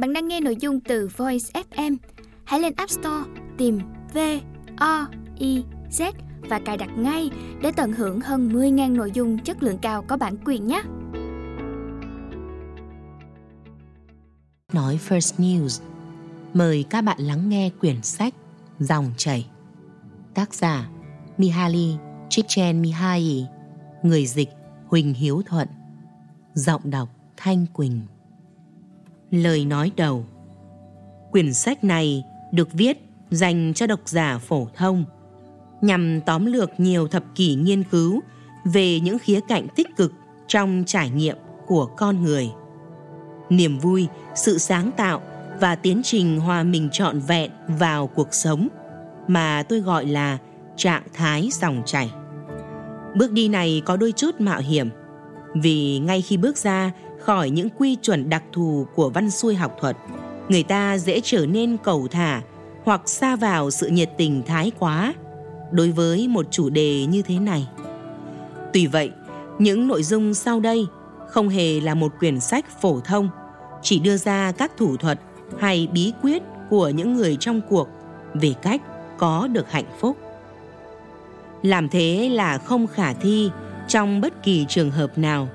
Bạn đang nghe nội dung từ Voice FM. Hãy lên App Store, tìm V O I Z và cài đặt ngay để tận hưởng hơn 10.000 nội dung chất lượng cao có bản quyền nhé. Nói First News. Mời các bạn lắng nghe quyển sách Dòng chảy. Tác giả Mihaly Csikszentmihalyi Người dịch Huỳnh Hiếu Thuận. Giọng đọc Thanh Quỳnh. Lời nói đầu. Quyển sách này được viết dành cho độc giả phổ thông, nhằm tóm lược nhiều thập kỷ nghiên cứu về những khía cạnh tích cực trong trải nghiệm của con người. Niềm vui, sự sáng tạo và tiến trình hòa mình trọn vẹn vào cuộc sống mà tôi gọi là trạng thái dòng chảy. Bước đi này có đôi chút mạo hiểm, vì ngay khi bước ra khỏi những quy chuẩn đặc thù của văn xuôi học thuật. Người ta dễ trở nên cầu thả hoặc xa vào sự nhiệt tình thái quá đối với một chủ đề như thế này. Tuy vậy, những nội dung sau đây không hề là một quyển sách phổ thông, chỉ đưa ra các thủ thuật hay bí quyết của những người trong cuộc về cách có được hạnh phúc. Làm thế là không khả thi trong bất kỳ trường hợp nào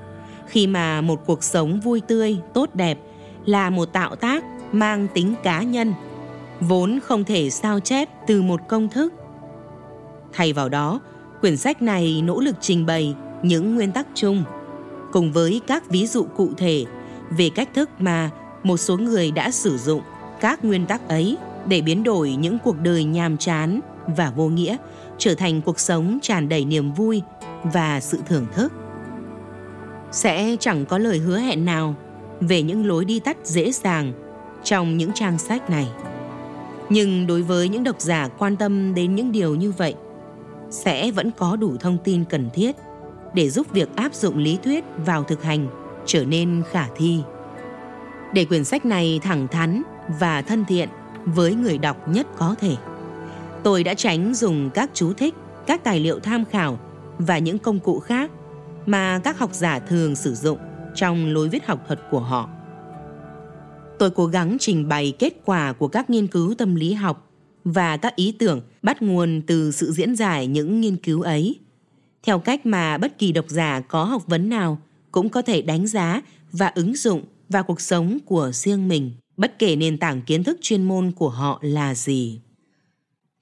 khi mà một cuộc sống vui tươi, tốt đẹp là một tạo tác mang tính cá nhân, vốn không thể sao chép từ một công thức. Thay vào đó, quyển sách này nỗ lực trình bày những nguyên tắc chung, cùng với các ví dụ cụ thể về cách thức mà một số người đã sử dụng các nguyên tắc ấy để biến đổi những cuộc đời nhàm chán và vô nghĩa, trở thành cuộc sống tràn đầy niềm vui và sự thưởng thức sẽ chẳng có lời hứa hẹn nào về những lối đi tắt dễ dàng trong những trang sách này. Nhưng đối với những độc giả quan tâm đến những điều như vậy, sẽ vẫn có đủ thông tin cần thiết để giúp việc áp dụng lý thuyết vào thực hành trở nên khả thi. Để quyển sách này thẳng thắn và thân thiện với người đọc nhất có thể, tôi đã tránh dùng các chú thích, các tài liệu tham khảo và những công cụ khác mà các học giả thường sử dụng trong lối viết học thuật của họ. Tôi cố gắng trình bày kết quả của các nghiên cứu tâm lý học và các ý tưởng bắt nguồn từ sự diễn giải những nghiên cứu ấy. Theo cách mà bất kỳ độc giả có học vấn nào cũng có thể đánh giá và ứng dụng vào cuộc sống của riêng mình, bất kể nền tảng kiến thức chuyên môn của họ là gì.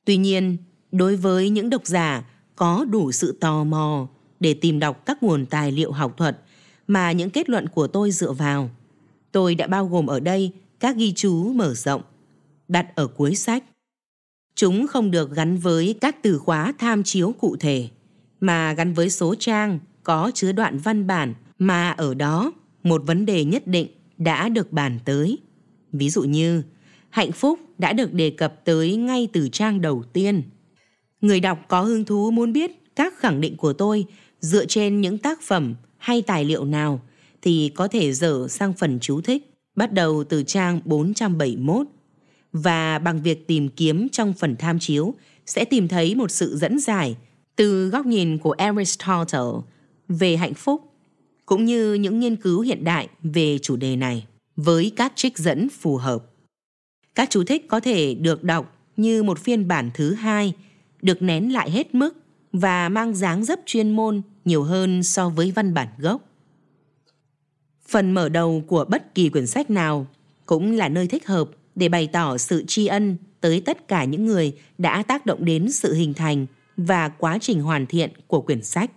Tuy nhiên, đối với những độc giả có đủ sự tò mò để tìm đọc các nguồn tài liệu học thuật mà những kết luận của tôi dựa vào. Tôi đã bao gồm ở đây các ghi chú mở rộng, đặt ở cuối sách. Chúng không được gắn với các từ khóa tham chiếu cụ thể, mà gắn với số trang có chứa đoạn văn bản mà ở đó một vấn đề nhất định đã được bàn tới. Ví dụ như, hạnh phúc đã được đề cập tới ngay từ trang đầu tiên. Người đọc có hứng thú muốn biết các khẳng định của tôi dựa trên những tác phẩm hay tài liệu nào thì có thể dở sang phần chú thích bắt đầu từ trang 471 và bằng việc tìm kiếm trong phần tham chiếu sẽ tìm thấy một sự dẫn giải từ góc nhìn của Aristotle về hạnh phúc cũng như những nghiên cứu hiện đại về chủ đề này với các trích dẫn phù hợp. Các chú thích có thể được đọc như một phiên bản thứ hai, được nén lại hết mức và mang dáng dấp chuyên môn nhiều hơn so với văn bản gốc. Phần mở đầu của bất kỳ quyển sách nào cũng là nơi thích hợp để bày tỏ sự tri ân tới tất cả những người đã tác động đến sự hình thành và quá trình hoàn thiện của quyển sách.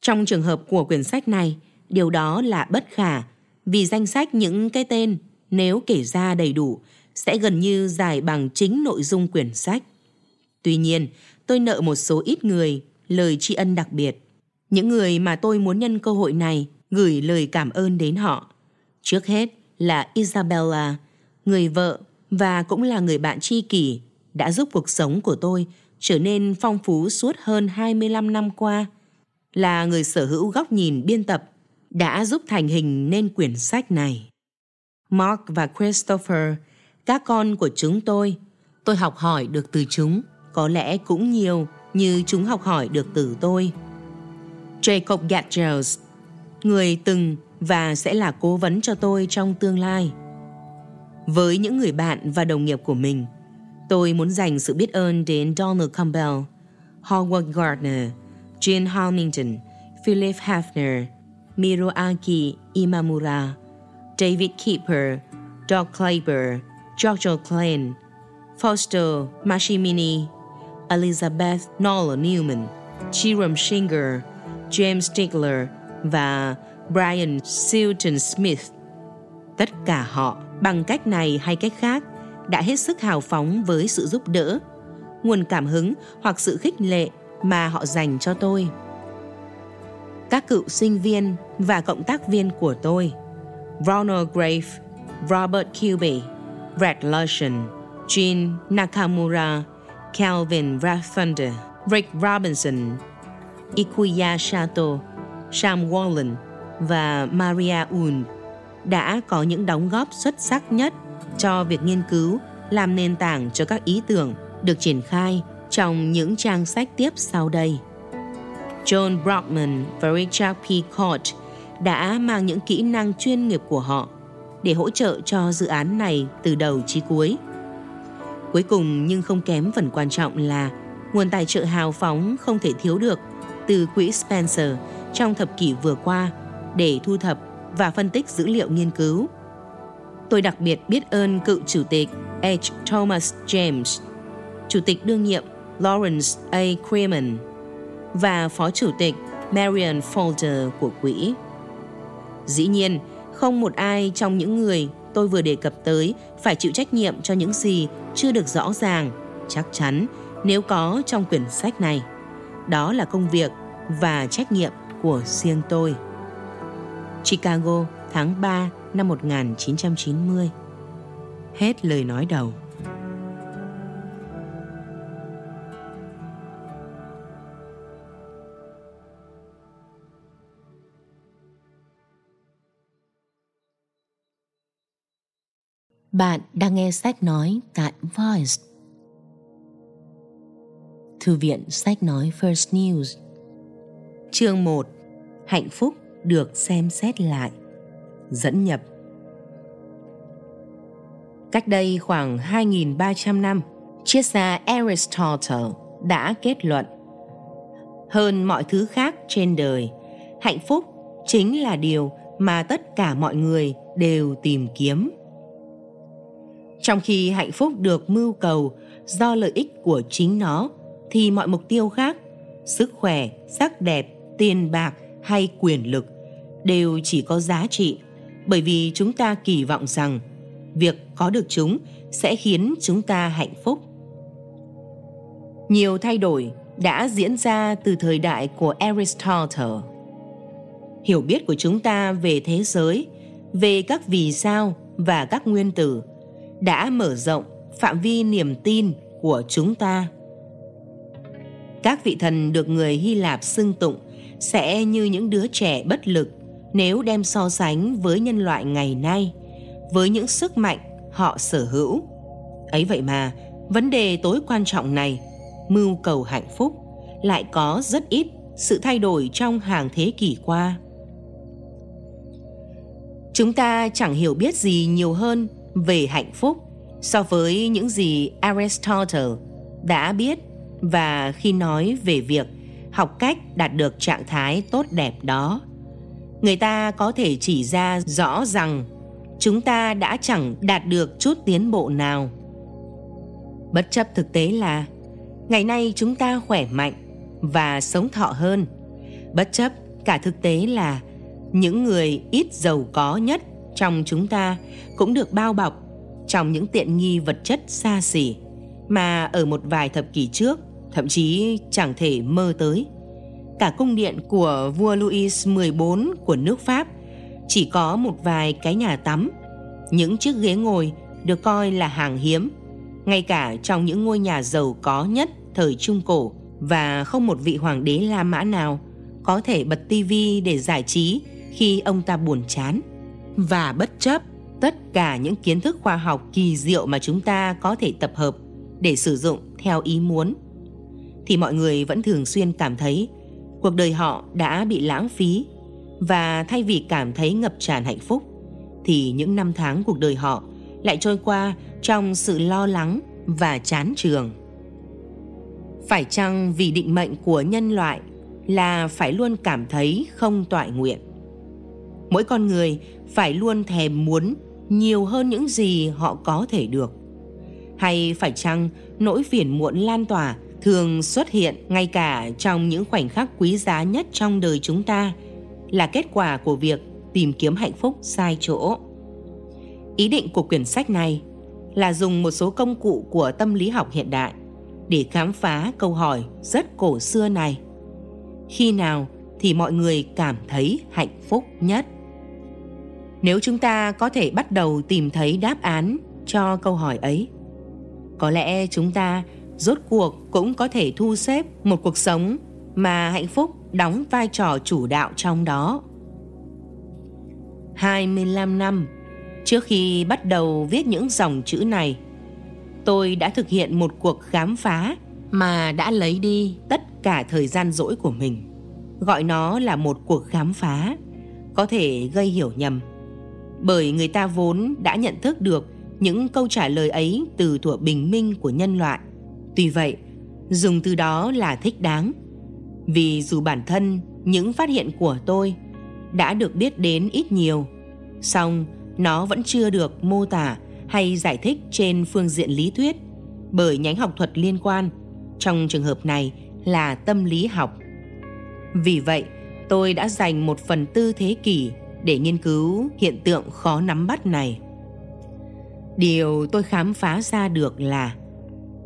Trong trường hợp của quyển sách này, điều đó là bất khả vì danh sách những cái tên nếu kể ra đầy đủ sẽ gần như dài bằng chính nội dung quyển sách. Tuy nhiên, tôi nợ một số ít người lời tri ân đặc biệt. Những người mà tôi muốn nhân cơ hội này gửi lời cảm ơn đến họ. Trước hết là Isabella, người vợ và cũng là người bạn tri kỷ đã giúp cuộc sống của tôi trở nên phong phú suốt hơn 25 năm qua. Là người sở hữu góc nhìn biên tập đã giúp thành hình nên quyển sách này. Mark và Christopher, các con của chúng tôi, tôi học hỏi được từ chúng, có lẽ cũng nhiều như chúng học hỏi được từ tôi. Jacob Gatgels, người từng và sẽ là cố vấn cho tôi trong tương lai. Với những người bạn và đồng nghiệp của mình, tôi muốn dành sự biết ơn đến Donald Campbell, Howard Gardner, Jean Hamilton, Philip Hefner, Miroaki Imamura, David Keeper, Doug Kleiber, George Klein, Fausto Mashimini, Elizabeth Nolan Newman, Jerome Singer, James Stigler và Brian Silton Smith. Tất cả họ, bằng cách này hay cách khác, đã hết sức hào phóng với sự giúp đỡ, nguồn cảm hứng hoặc sự khích lệ mà họ dành cho tôi. Các cựu sinh viên và cộng tác viên của tôi, Ronald Grave, Robert Kilby, Brad Larson, Jean Nakamura, Calvin Rathunder, Rick Robinson, Ikuya Sato, Sam Wallen và Maria Un đã có những đóng góp xuất sắc nhất cho việc nghiên cứu làm nền tảng cho các ý tưởng được triển khai trong những trang sách tiếp sau đây. John Brockman và Richard P. Court đã mang những kỹ năng chuyên nghiệp của họ để hỗ trợ cho dự án này từ đầu chí cuối. Cuối cùng nhưng không kém phần quan trọng là nguồn tài trợ hào phóng không thể thiếu được từ quỹ Spencer trong thập kỷ vừa qua để thu thập và phân tích dữ liệu nghiên cứu. Tôi đặc biệt biết ơn cựu chủ tịch H. Thomas James, chủ tịch đương nhiệm Lawrence A. Creeman và phó chủ tịch Marion Folder của quỹ. Dĩ nhiên, không một ai trong những người tôi vừa đề cập tới phải chịu trách nhiệm cho những gì chưa được rõ ràng, chắc chắn nếu có trong quyển sách này. Đó là công việc và trách nhiệm của riêng tôi. Chicago, tháng 3 năm 1990. Hết lời nói đầu. Bạn đang nghe sách nói tại Voice. Thư viện sách nói First News. Chương 1. Hạnh phúc được xem xét lại. Dẫn nhập. Cách đây khoảng 2.300 năm, triết gia Aristotle đã kết luận hơn mọi thứ khác trên đời, hạnh phúc chính là điều mà tất cả mọi người đều tìm kiếm trong khi hạnh phúc được mưu cầu do lợi ích của chính nó, thì mọi mục tiêu khác, sức khỏe, sắc đẹp, tiền bạc hay quyền lực đều chỉ có giá trị. Bởi vì chúng ta kỳ vọng rằng việc có được chúng sẽ khiến chúng ta hạnh phúc. Nhiều thay đổi đã diễn ra từ thời đại của aristotle. Hiểu biết của chúng ta về thế giới, về các vì sao và các nguyên tử đã mở rộng phạm vi niềm tin của chúng ta. Các vị thần được người hy lạp xưng tụng sẽ như những đứa trẻ bất lực nếu đem so sánh với nhân loại ngày nay, với những sức mạnh họ sở hữu. Ấy vậy mà, vấn đề tối quan trọng này, mưu cầu hạnh phúc, lại có rất ít sự thay đổi trong hàng thế kỷ qua. Chúng ta chẳng hiểu biết gì nhiều hơn về hạnh phúc. So với những gì Aristotle đã biết và khi nói về việc học cách đạt được trạng thái tốt đẹp đó, người ta có thể chỉ ra rõ rằng chúng ta đã chẳng đạt được chút tiến bộ nào. Bất chấp thực tế là ngày nay chúng ta khỏe mạnh và sống thọ hơn. Bất chấp cả thực tế là những người ít giàu có nhất trong chúng ta cũng được bao bọc trong những tiện nghi vật chất xa xỉ mà ở một vài thập kỷ trước thậm chí chẳng thể mơ tới. Cả cung điện của vua Louis XIV của nước Pháp chỉ có một vài cái nhà tắm, những chiếc ghế ngồi được coi là hàng hiếm, ngay cả trong những ngôi nhà giàu có nhất thời Trung Cổ và không một vị hoàng đế La Mã nào có thể bật tivi để giải trí khi ông ta buồn chán. Và bất chấp tất cả những kiến thức khoa học kỳ diệu mà chúng ta có thể tập hợp để sử dụng theo ý muốn. Thì mọi người vẫn thường xuyên cảm thấy cuộc đời họ đã bị lãng phí và thay vì cảm thấy ngập tràn hạnh phúc, thì những năm tháng cuộc đời họ lại trôi qua trong sự lo lắng và chán trường phải chăng vì định mệnh của nhân loại là phải luôn cảm thấy không toại nguyện? Mỗi con người phải luôn thèm muốn nhiều hơn những gì họ có thể được. Hay phải chăng nỗi phiền muộn lan tỏa thường xuất hiện ngay cả trong những khoảnh khắc quý giá nhất trong đời chúng ta là kết quả của việc tìm kiếm hạnh phúc sai chỗ? Ý định của quyển sách này là dùng một số công cụ của tâm lý học hiện đại để khám phá câu hỏi rất cổ xưa này. Khi nào thì mọi người cảm thấy hạnh phúc nhất? Nếu chúng ta có thể bắt đầu tìm thấy đáp án cho câu hỏi ấy có lẽ chúng ta rốt cuộc cũng có thể thu xếp một cuộc sống mà hạnh phúc đóng vai trò chủ đạo trong đó. 25 năm trước khi bắt đầu viết những dòng chữ này, tôi đã thực hiện một cuộc khám phá mà đã lấy đi tất cả thời gian rỗi của mình. Gọi nó là một cuộc khám phá, có thể gây hiểu nhầm. Bởi người ta vốn đã nhận thức được những câu trả lời ấy từ thuở bình minh của nhân loại. Tuy vậy, dùng từ đó là thích đáng. Vì dù bản thân những phát hiện của tôi đã được biết đến ít nhiều, song nó vẫn chưa được mô tả hay giải thích trên phương diện lý thuyết bởi nhánh học thuật liên quan, trong trường hợp này là tâm lý học. Vì vậy, tôi đã dành một phần tư thế kỷ để nghiên cứu hiện tượng khó nắm bắt này. Điều tôi khám phá ra được là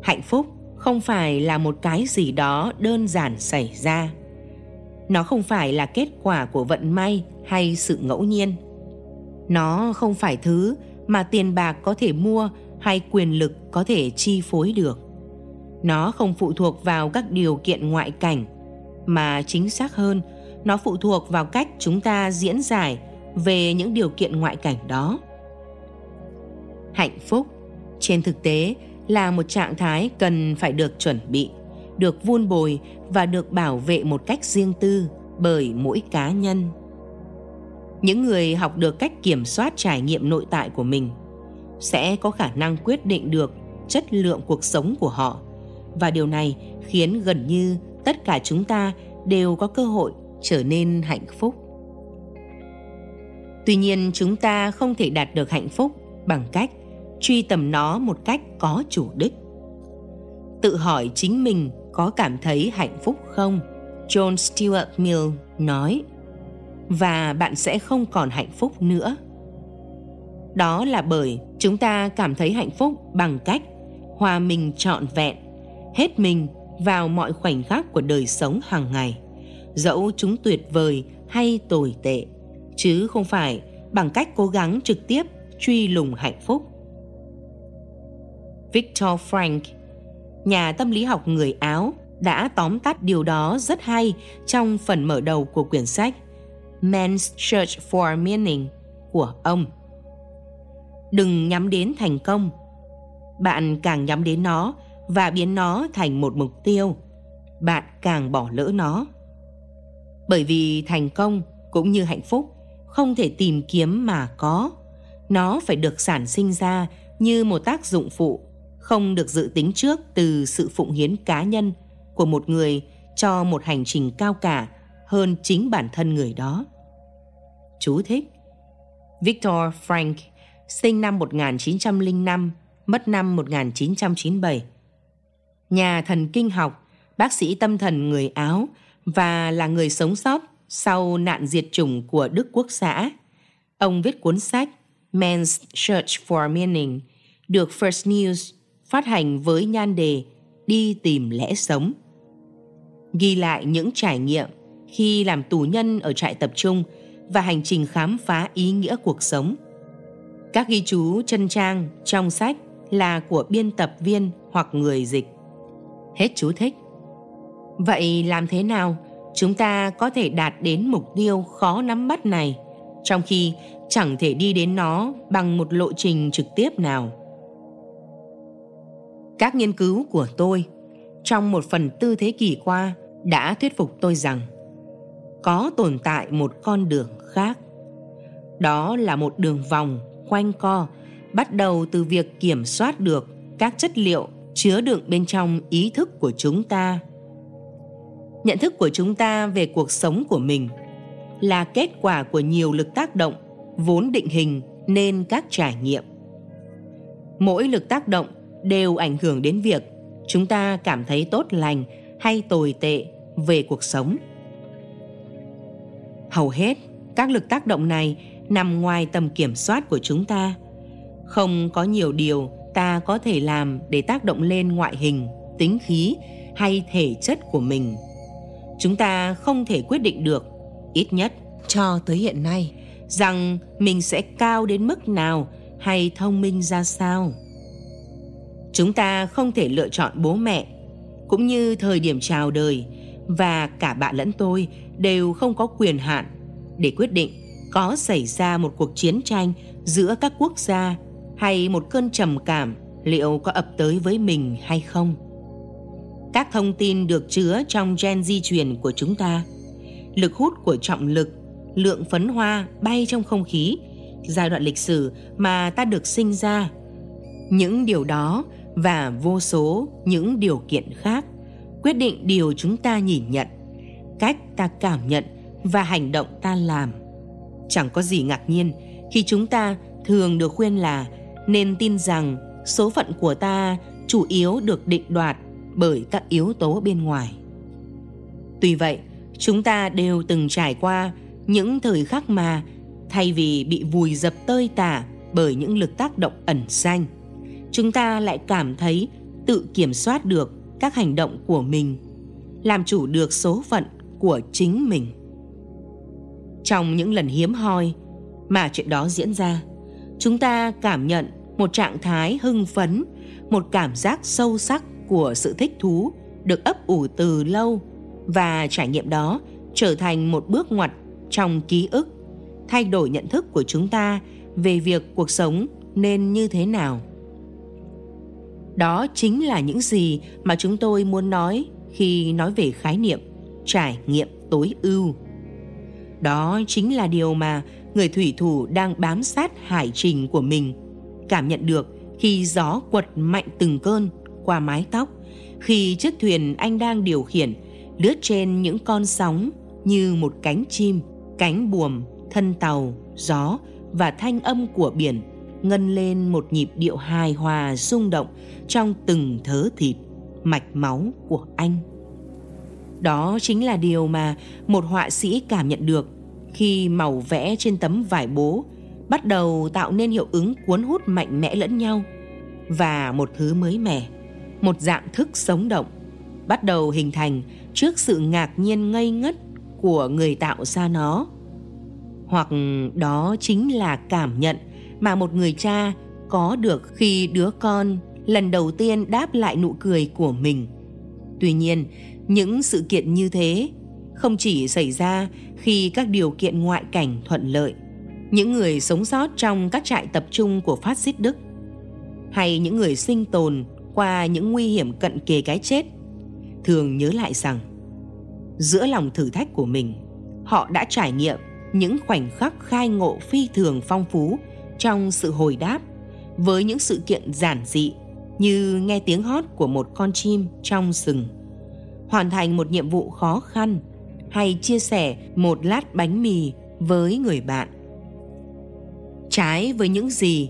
hạnh phúc không phải là một cái gì đó đơn giản xảy ra. Nó không phải là kết quả của vận may hay sự ngẫu nhiên. Nó không phải thứ mà tiền bạc có thể mua hay quyền lực có thể chi phối được. Nó không phụ thuộc vào các điều kiện ngoại cảnh mà chính xác hơn, nó phụ thuộc vào cách chúng ta diễn giải về những điều kiện ngoại cảnh đó. Hạnh phúc, trên thực tế, là một trạng thái cần phải được chuẩn bị, được vun bồi và được bảo vệ một cách riêng tư bởi mỗi cá nhân. Những người học được cách kiểm soát trải nghiệm nội tại của mình sẽ có khả năng quyết định được chất lượng cuộc sống của họ và điều này khiến gần như tất cả chúng ta đều có cơ hội trở nên hạnh phúc tuy nhiên, chúng ta không thể đạt được hạnh phúc bằng cách truy tầm nó một cách có chủ đích. Tự hỏi chính mình có cảm thấy hạnh phúc không? John stuart mill nói, và bạn sẽ không còn hạnh phúc nữa. Đó là bởi chúng ta cảm thấy hạnh phúc bằng cách hòa mình trọn vẹn, hết mình vào mọi khoảnh khắc của đời sống hàng ngày, dẫu chúng tuyệt vời hay tồi tệ chứ không phải bằng cách cố gắng trực tiếp truy lùng hạnh phúc Victor Frank, nhà tâm lý học người Áo, đã tóm tắt điều đó rất hay trong phần mở đầu của quyển sách Man's Search for Meaning của ông. Đừng nhắm đến thành công. Bạn càng nhắm đến nó và biến nó thành một mục tiêu, bạn càng bỏ lỡ nó. Bởi vì thành công cũng như hạnh phúc không thể tìm kiếm mà có. Nó phải được sản sinh ra như một tác dụng phụ không được dự tính trước từ sự phụng hiến cá nhân của một người cho một hành trình cao cả hơn chính bản thân người đó. Chú thích Victor Frank, sinh năm 1905, mất năm 1997. Nhà thần kinh học, bác sĩ tâm thần người Áo và là người sống sót sau nạn diệt chủng của Đức Quốc xã. Ông viết cuốn sách Man's Search for Meaning, được First News phát hành với nhan đề Đi tìm lẽ sống. Ghi lại những trải nghiệm khi làm tù nhân ở trại tập trung và hành trình khám phá ý nghĩa cuộc sống. Các ghi chú chân trang trong sách là của biên tập viên hoặc người dịch. Hết chú thích. Vậy làm thế nào chúng ta có thể đạt đến mục tiêu khó nắm bắt này, trong khi chẳng thể đi đến nó bằng một lộ trình trực tiếp nào? Các nghiên cứu của tôi trong một phần tư thế kỷ qua đã thuyết phục tôi rằng có tồn tại một con đường khác đó là một đường vòng quanh co, bắt đầu từ việc kiểm soát được các chất liệu chứa đựng bên trong ý thức của chúng ta nhận thức của chúng ta về cuộc sống của mình là kết quả của nhiều lực tác động, vốn định hình nên các trải nghiệm. Mỗi lực tác động đều ảnh hưởng đến việc chúng ta cảm thấy tốt lành hay tồi tệ về cuộc sống. Hầu hết các lực tác động này nằm ngoài tầm kiểm soát của chúng ta. Không có nhiều điều ta có thể làm để tác động lên ngoại hình, tính khí hay thể chất của mình chúng ta không thể quyết định được, ít nhất cho tới hiện nay, rằng mình sẽ cao đến mức nào hay thông minh ra sao. Chúng ta không thể lựa chọn bố mẹ, cũng như thời điểm chào đời, và cả bạn lẫn tôi đều không có quyền hạn để quyết định có xảy ra một cuộc chiến tranh giữa các quốc gia hay một cơn trầm cảm liệu có ập tới với mình hay không các thông tin được chứa trong gen di truyền của chúng ta. Lực hút của trọng lực, lượng phấn hoa bay trong không khí, giai đoạn lịch sử mà ta được sinh ra. Những điều đó và vô số những điều kiện khác quyết định điều chúng ta nhìn nhận, cách ta cảm nhận và hành động ta làm. Chẳng có gì ngạc nhiên khi chúng ta thường được khuyên là nên tin rằng số phận của ta chủ yếu được định đoạt bởi các yếu tố bên ngoài. Tuy vậy, chúng ta đều từng trải qua những thời khắc mà, thay vì bị vùi dập tơi tả bởi những lực tác động ẩn danh, chúng ta lại cảm thấy tự kiểm soát được các hành động của mình, làm chủ được số phận của chính mình. Trong những lần hiếm hoi mà chuyện đó diễn ra, chúng ta cảm nhận một trạng thái hưng phấn, một cảm giác sâu sắc của sự thích thú được ấp ủ từ lâu và trải nghiệm đó trở thành một bước ngoặt trong ký ức, thay đổi nhận thức của chúng ta về việc cuộc sống nên như thế nào. Đó chính là những gì mà chúng tôi muốn nói khi nói về khái niệm trải nghiệm tối ưu. Đó chính là điều mà người thủy thủ đang bám sát hải trình của mình cảm nhận được khi gió quật mạnh từng cơn qua mái tóc. Khi chiếc thuyền anh đang điều khiển, lướt trên những con sóng như một cánh chim, cánh buồm, thân tàu, gió và thanh âm của biển ngân lên một nhịp điệu hài hòa rung động trong từng thớ thịt, mạch máu của anh. Đó chính là điều mà một họa sĩ cảm nhận được khi màu vẽ trên tấm vải bố bắt đầu tạo nên hiệu ứng cuốn hút mạnh mẽ lẫn nhau và một thứ mới mẻ một dạng thức sống động, bắt đầu hình thành trước sự ngạc nhiên ngây ngất của người tạo ra nó. Hoặc đó chính là cảm nhận mà một người cha có được khi đứa con lần đầu tiên đáp lại nụ cười của mình. Tuy nhiên, những sự kiện như thế không chỉ xảy ra khi các điều kiện ngoại cảnh thuận lợi, những người sống sót trong các trại tập trung của phát xít đức hay những người sinh tồn qua những nguy hiểm cận kề cái chết, thường nhớ lại rằng, giữa lòng thử thách của mình, họ đã trải nghiệm những khoảnh khắc khai ngộ phi thường phong phú trong sự hồi đáp với những sự kiện giản dị như nghe tiếng hót của một con chim trong rừng, hoàn thành một nhiệm vụ khó khăn hay chia sẻ một lát bánh mì với người bạn. Trái với những gì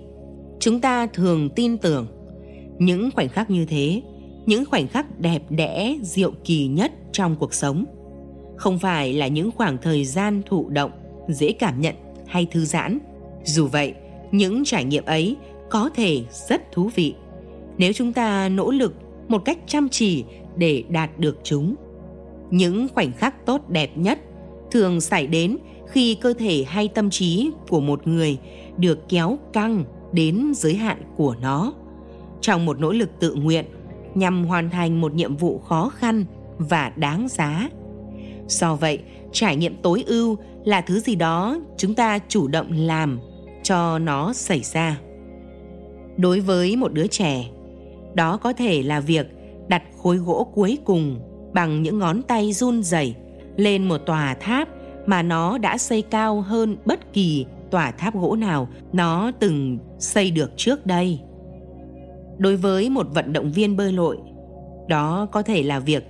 chúng ta thường tin tưởng những khoảnh khắc như thế, những khoảnh khắc đẹp đẽ, diệu kỳ nhất trong cuộc sống, không phải là những khoảng thời gian thụ động, dễ cảm nhận hay thư giãn. Dù vậy, những trải nghiệm ấy có thể rất thú vị. Nếu chúng ta nỗ lực một cách chăm chỉ để đạt được chúng, những khoảnh khắc tốt đẹp nhất thường xảy đến khi cơ thể hay tâm trí của một người được kéo căng đến giới hạn của nó trong một nỗ lực tự nguyện nhằm hoàn thành một nhiệm vụ khó khăn và đáng giá do vậy, trải nghiệm tối ưu là thứ gì đó chúng ta chủ động làm cho nó xảy ra đối với một đứa trẻ, đó có thể là việc đặt khối gỗ cuối cùng bằng những ngón tay run rẩy lên một tòa tháp mà nó đã xây cao hơn bất kỳ tòa tháp gỗ nào nó từng xây được trước đây. Đối với một vận động viên bơi lội, đó có thể là việc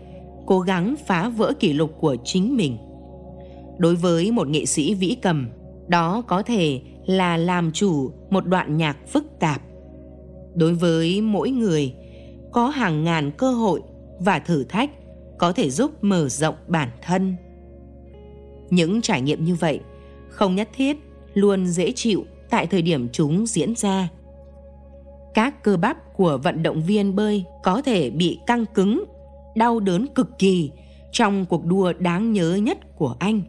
cố gắng phá vỡ kỷ lục của chính mình. Đối với một nghệ sĩ vĩ cầm, đó có thể là làm chủ một đoạn nhạc phức tạp. Đối với mỗi người, có hàng ngàn cơ hội và thử thách có thể giúp mở rộng bản thân. Những trải nghiệm như vậy không nhất thiết luôn dễ chịu tại thời điểm chúng diễn ra. Các cơ bắp của vận động viên bơi có thể bị căng cứng, đau đớn cực kỳ trong cuộc đua đáng nhớ nhất của anh.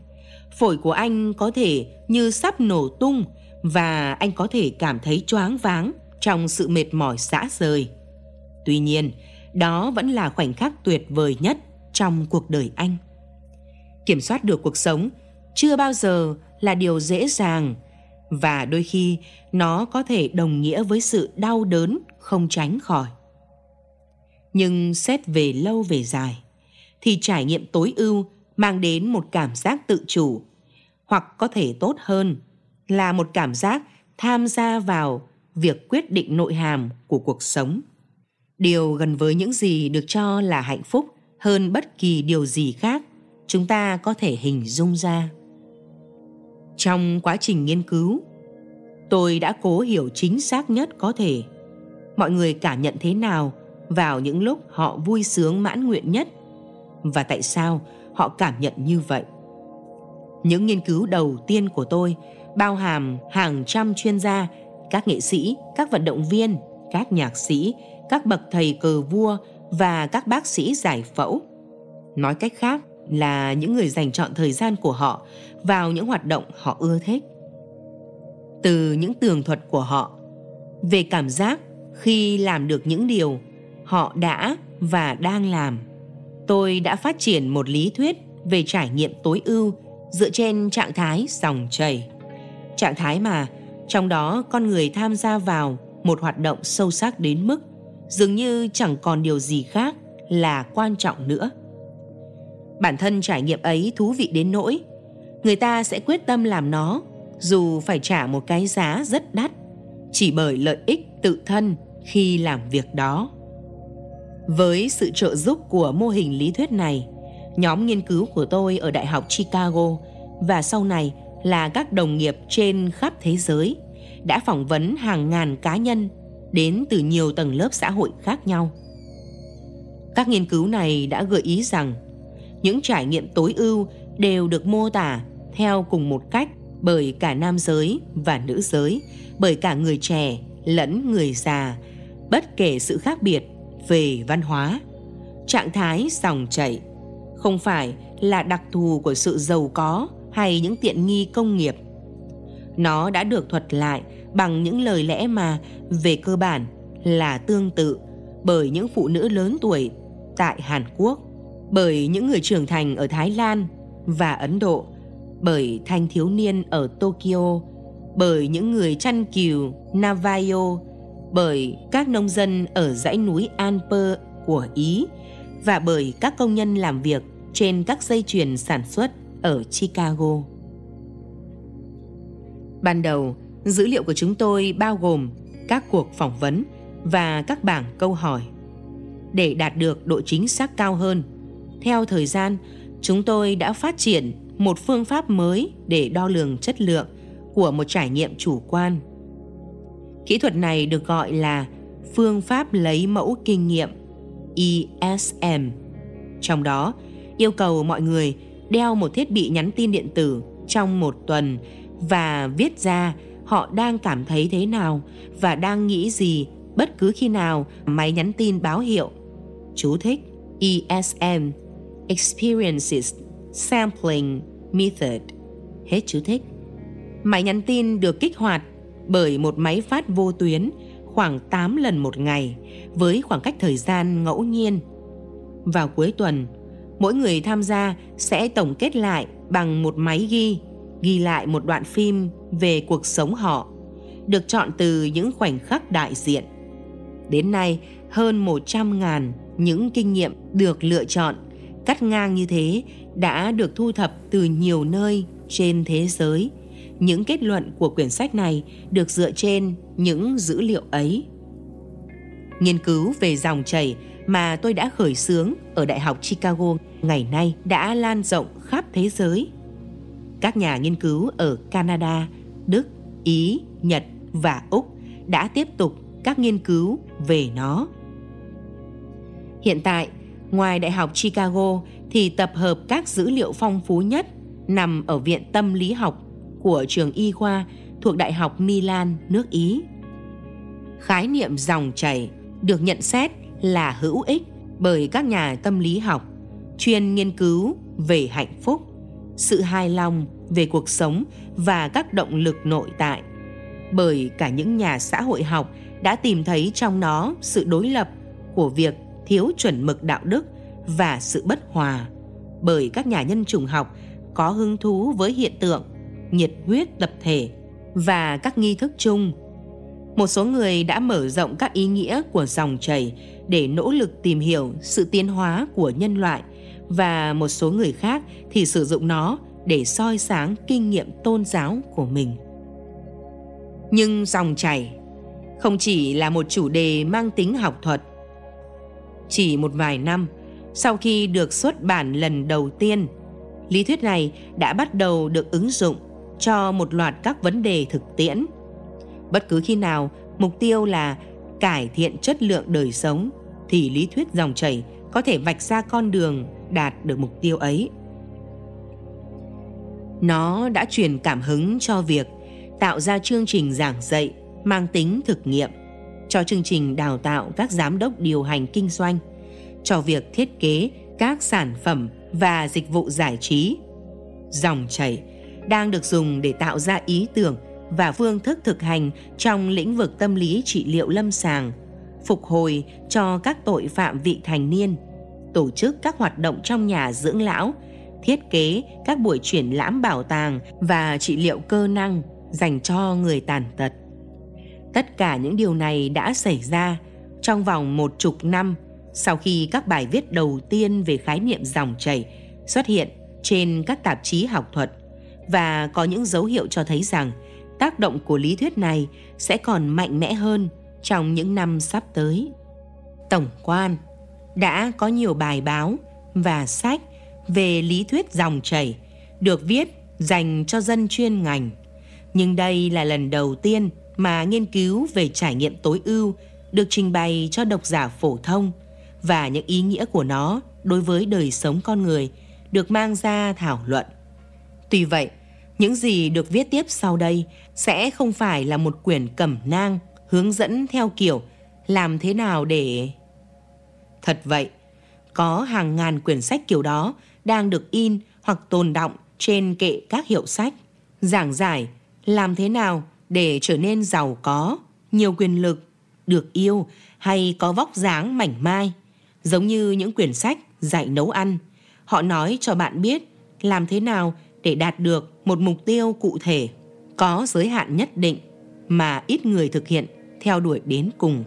Phổi của anh có thể như sắp nổ tung và anh có thể cảm thấy choáng váng trong sự mệt mỏi xã rời. Tuy nhiên, đó vẫn là khoảnh khắc tuyệt vời nhất trong cuộc đời anh. Kiểm soát được cuộc sống chưa bao giờ là điều dễ dàng và đôi khi, nó có thể đồng nghĩa với sự đau đớn, không tránh khỏi. Nhưng xét về lâu về dài, thì trải nghiệm tối ưu mang đến một cảm giác tự chủ, hoặc có thể tốt hơn là một cảm giác tham gia vào việc quyết định nội hàm của cuộc sống. Điều gần với những gì được cho là hạnh phúc hơn bất kỳ điều gì khác, chúng ta có thể hình dung ra. Trong quá trình nghiên cứu, tôi đã cố hiểu chính xác nhất có thể mọi người cảm nhận thế nào vào những lúc họ vui sướng mãn nguyện nhất và tại sao họ cảm nhận như vậy. Những nghiên cứu đầu tiên của tôi bao hàm hàng trăm chuyên gia, các nghệ sĩ, các vận động viên, các nhạc sĩ, các bậc thầy cờ vua và các bác sĩ giải phẫu. Nói cách khác là những người dành chọn thời gian của họ vào những hoạt động họ ưa thích. Từ những tường thuật của họ về cảm giác khi làm được những điều họ đã và đang làm, tôi đã phát triển một lý thuyết về trải nghiệm tối ưu dựa trên trạng thái dòng chảy. Trạng thái mà trong đó con người tham gia vào một hoạt động sâu sắc đến mức dường như chẳng còn điều gì khác là quan trọng nữa. Bản thân trải nghiệm ấy thú vị đến nỗi người ta sẽ quyết tâm làm nó dù phải trả một cái giá rất đắt chỉ bởi lợi ích tự thân khi làm việc đó. Với sự trợ giúp của mô hình lý thuyết này, nhóm nghiên cứu của tôi ở Đại học Chicago và sau này là các đồng nghiệp trên khắp thế giới đã phỏng vấn hàng ngàn cá nhân đến từ nhiều tầng lớp xã hội khác nhau. Các nghiên cứu này đã gợi ý rằng những trải nghiệm tối ưu đều được mô tả theo cùng một cách bởi cả nam giới và nữ giới, bởi cả người trẻ lẫn người già, bất kể sự khác biệt về văn hóa. Trạng thái dòng chảy không phải là đặc thù của sự giàu có hay những tiện nghi công nghiệp. Nó đã được thuật lại bằng những lời lẽ mà về cơ bản là tương tự bởi những phụ nữ lớn tuổi tại Hàn Quốc, bởi những người trưởng thành ở Thái Lan và Ấn Độ, bởi thanh thiếu niên ở Tokyo, bởi những người chăn cừu Navajo, bởi các nông dân ở dãy núi Alper của Ý và bởi các công nhân làm việc trên các dây chuyền sản xuất ở Chicago. Ban đầu, dữ liệu của chúng tôi bao gồm các cuộc phỏng vấn và các bảng câu hỏi. Để đạt được độ chính xác cao hơn, theo thời gian, chúng tôi đã phát triển một phương pháp mới để đo lường chất lượng của một trải nghiệm chủ quan. Kỹ thuật này được gọi là phương pháp lấy mẫu kinh nghiệm ESM. Trong đó, yêu cầu mọi người đeo một thiết bị nhắn tin điện tử trong một tuần và viết ra họ đang cảm thấy thế nào và đang nghĩ gì bất cứ khi nào máy nhắn tin báo hiệu. Chú thích ESM Experiences Sampling Method Hết chú thích Máy nhắn tin được kích hoạt bởi một máy phát vô tuyến khoảng 8 lần một ngày với khoảng cách thời gian ngẫu nhiên. Vào cuối tuần, mỗi người tham gia sẽ tổng kết lại bằng một máy ghi, ghi lại một đoạn phim về cuộc sống họ, được chọn từ những khoảnh khắc đại diện. Đến nay, hơn 100.000 những kinh nghiệm được lựa chọn cắt ngang như thế đã được thu thập từ nhiều nơi trên thế giới. Những kết luận của quyển sách này được dựa trên những dữ liệu ấy. Nghiên cứu về dòng chảy mà tôi đã khởi xướng ở Đại học Chicago ngày nay đã lan rộng khắp thế giới. Các nhà nghiên cứu ở Canada, Đức, Ý, Nhật và Úc đã tiếp tục các nghiên cứu về nó. Hiện tại, ngoài Đại học Chicago thì tập hợp các dữ liệu phong phú nhất nằm ở Viện Tâm lý học của trường y khoa thuộc Đại học Milan, nước Ý. Khái niệm dòng chảy được nhận xét là hữu ích bởi các nhà tâm lý học chuyên nghiên cứu về hạnh phúc, sự hài lòng về cuộc sống và các động lực nội tại. Bởi cả những nhà xã hội học đã tìm thấy trong nó sự đối lập của việc thiếu chuẩn mực đạo đức và sự bất hòa. Bởi các nhà nhân chủng học có hứng thú với hiện tượng, nhiệt huyết tập thể và các nghi thức chung. Một số người đã mở rộng các ý nghĩa của dòng chảy để nỗ lực tìm hiểu sự tiến hóa của nhân loại và một số người khác thì sử dụng nó để soi sáng kinh nghiệm tôn giáo của mình. Nhưng dòng chảy không chỉ là một chủ đề mang tính học thuật. Chỉ một vài năm sau khi được xuất bản lần đầu tiên, lý thuyết này đã bắt đầu được ứng dụng cho một loạt các vấn đề thực tiễn. Bất cứ khi nào mục tiêu là cải thiện chất lượng đời sống thì lý thuyết dòng chảy có thể vạch ra con đường đạt được mục tiêu ấy. Nó đã truyền cảm hứng cho việc tạo ra chương trình giảng dạy mang tính thực nghiệm, cho chương trình đào tạo các giám đốc điều hành kinh doanh, cho việc thiết kế các sản phẩm và dịch vụ giải trí. Dòng chảy đang được dùng để tạo ra ý tưởng và phương thức thực hành trong lĩnh vực tâm lý trị liệu lâm sàng, phục hồi cho các tội phạm vị thành niên, tổ chức các hoạt động trong nhà dưỡng lão, thiết kế các buổi triển lãm bảo tàng và trị liệu cơ năng dành cho người tàn tật. Tất cả những điều này đã xảy ra trong vòng một chục năm sau khi các bài viết đầu tiên về khái niệm dòng chảy xuất hiện trên các tạp chí học thuật và có những dấu hiệu cho thấy rằng tác động của lý thuyết này sẽ còn mạnh mẽ hơn trong những năm sắp tới. Tổng quan đã có nhiều bài báo và sách về lý thuyết dòng chảy được viết dành cho dân chuyên ngành. Nhưng đây là lần đầu tiên mà nghiên cứu về trải nghiệm tối ưu được trình bày cho độc giả phổ thông và những ý nghĩa của nó đối với đời sống con người được mang ra thảo luận. Tuy vậy, những gì được viết tiếp sau đây sẽ không phải là một quyển cẩm nang hướng dẫn theo kiểu làm thế nào để... Thật vậy, có hàng ngàn quyển sách kiểu đó đang được in hoặc tồn động trên kệ các hiệu sách, giảng giải làm thế nào để trở nên giàu có, nhiều quyền lực, được yêu hay có vóc dáng mảnh mai. Giống như những quyển sách dạy nấu ăn, họ nói cho bạn biết làm thế nào để đạt được một mục tiêu cụ thể, có giới hạn nhất định mà ít người thực hiện theo đuổi đến cùng.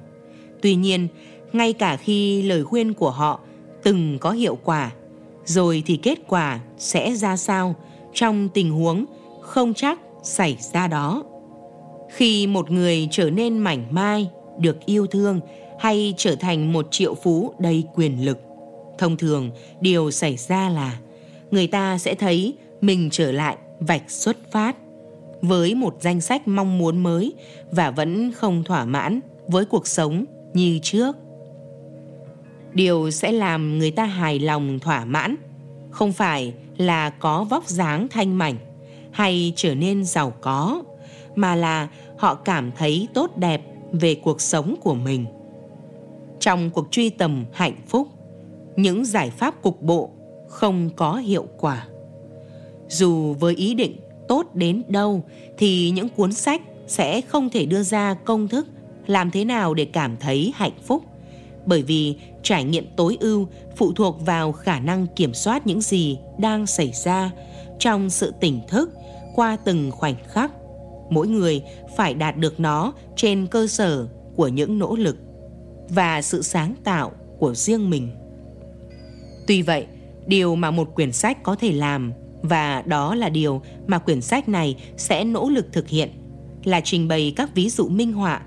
Tuy nhiên, ngay cả khi lời khuyên của họ từng có hiệu quả, rồi thì kết quả sẽ ra sao trong tình huống không chắc xảy ra đó khi một người trở nên mảnh mai, được yêu thương hay trở thành một triệu phú đầy quyền lực, thông thường điều xảy ra là người ta sẽ thấy mình trở lại vạch xuất phát với một danh sách mong muốn mới và vẫn không thỏa mãn với cuộc sống như trước. Điều sẽ làm người ta hài lòng thỏa mãn không phải là có vóc dáng thanh mảnh hay trở nên giàu có, mà là họ cảm thấy tốt đẹp về cuộc sống của mình. Trong cuộc truy tầm hạnh phúc, những giải pháp cục bộ không có hiệu quả. Dù với ý định tốt đến đâu thì những cuốn sách sẽ không thể đưa ra công thức làm thế nào để cảm thấy hạnh phúc, bởi vì trải nghiệm tối ưu phụ thuộc vào khả năng kiểm soát những gì đang xảy ra trong sự tỉnh thức qua từng khoảnh khắc mỗi người phải đạt được nó trên cơ sở của những nỗ lực và sự sáng tạo của riêng mình. Tuy vậy điều mà một quyển sách có thể làm Và đó là điều mà quyển sách này sẽ nỗ lực thực hiện là trình bày các ví dụ minh họa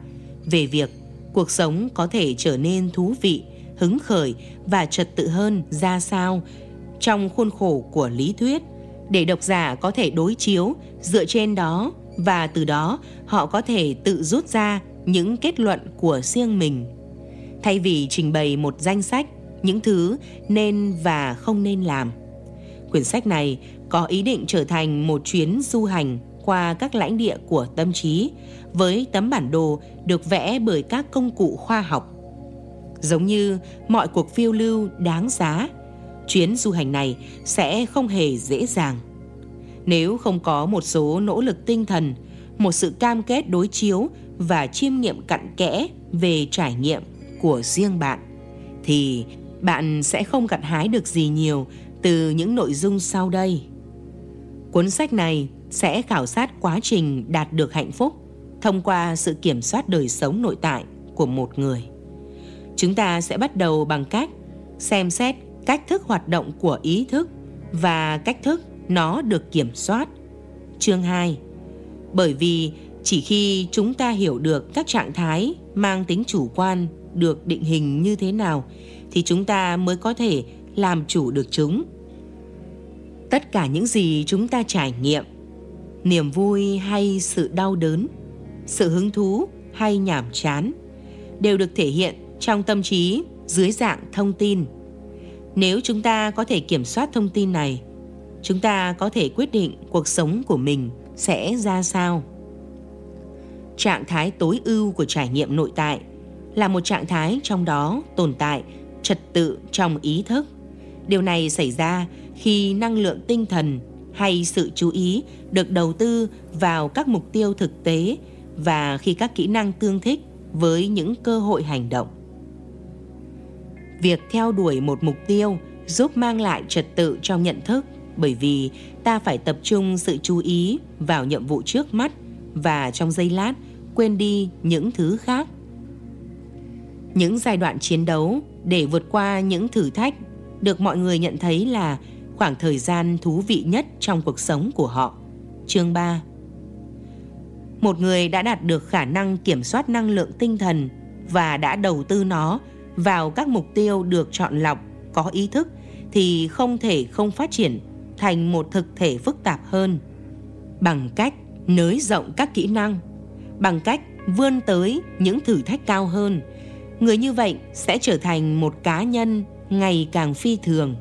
về việc cuộc sống có thể trở nên thú vị, hứng khởi và trật tự hơn ra sao trong khuôn khổ của lý thuyết để độc giả có thể đối chiếu dựa trên đó và từ đó họ có thể tự rút ra những kết luận của riêng mình. Thay vì trình bày một danh sách những thứ nên và không nên làm. Quyển sách này có ý định trở thành một chuyến du hành qua các lãnh địa của tâm trí với tấm bản đồ được vẽ bởi các công cụ khoa học. Giống như mọi cuộc phiêu lưu đáng giá, chuyến du hành này sẽ không hề dễ dàng. Nếu không có một số nỗ lực tinh thần, một sự cam kết đối chiếu và chiêm nghiệm cặn kẽ về trải nghiệm của riêng bạn, thì bạn sẽ không gặt hái được gì nhiều từ những nội dung sau đây. Cuốn sách này sẽ khảo sát quá trình đạt được hạnh phúc thông qua sự kiểm soát đời sống nội tại của một người. Chúng ta sẽ bắt đầu bằng cách xem xét cách thức hoạt động của ý thức và cách thức nó được kiểm soát. Chương 2. Bởi vì chỉ khi chúng ta hiểu được các trạng thái mang tính chủ quan được định hình như thế nào thì chúng ta mới có thể làm chủ được chúng. Tất cả những gì chúng ta trải nghiệm, niềm vui hay sự đau đớn, sự hứng thú hay nhàm chán đều được thể hiện trong tâm trí dưới dạng thông tin. Nếu chúng ta có thể kiểm soát thông tin này, chúng ta có thể quyết định cuộc sống của mình sẽ ra sao. Trạng thái tối ưu của trải nghiệm nội tại là một trạng thái trong đó tồn tại trật tự trong ý thức. Điều này xảy ra khi năng lượng tinh thần hay sự chú ý được đầu tư vào các mục tiêu thực tế và khi các kỹ năng tương thích với những cơ hội hành động. Việc theo đuổi một mục tiêu giúp mang lại trật tự trong nhận thức bởi vì ta phải tập trung sự chú ý vào nhiệm vụ trước mắt và trong giây lát quên đi những thứ khác. Những giai đoạn chiến đấu để vượt qua những thử thách được mọi người nhận thấy là khoảng thời gian thú vị nhất trong cuộc sống của họ. Chương 3 Một người đã đạt được khả năng kiểm soát năng lượng tinh thần và đã đầu tư nó vào các mục tiêu được chọn lọc, có ý thức thì không thể không phát triển thành một thực thể phức tạp hơn. Bằng cách nới rộng các kỹ năng, bằng cách vươn tới những thử thách cao hơn, người như vậy sẽ trở thành một cá nhân ngày càng phi thường.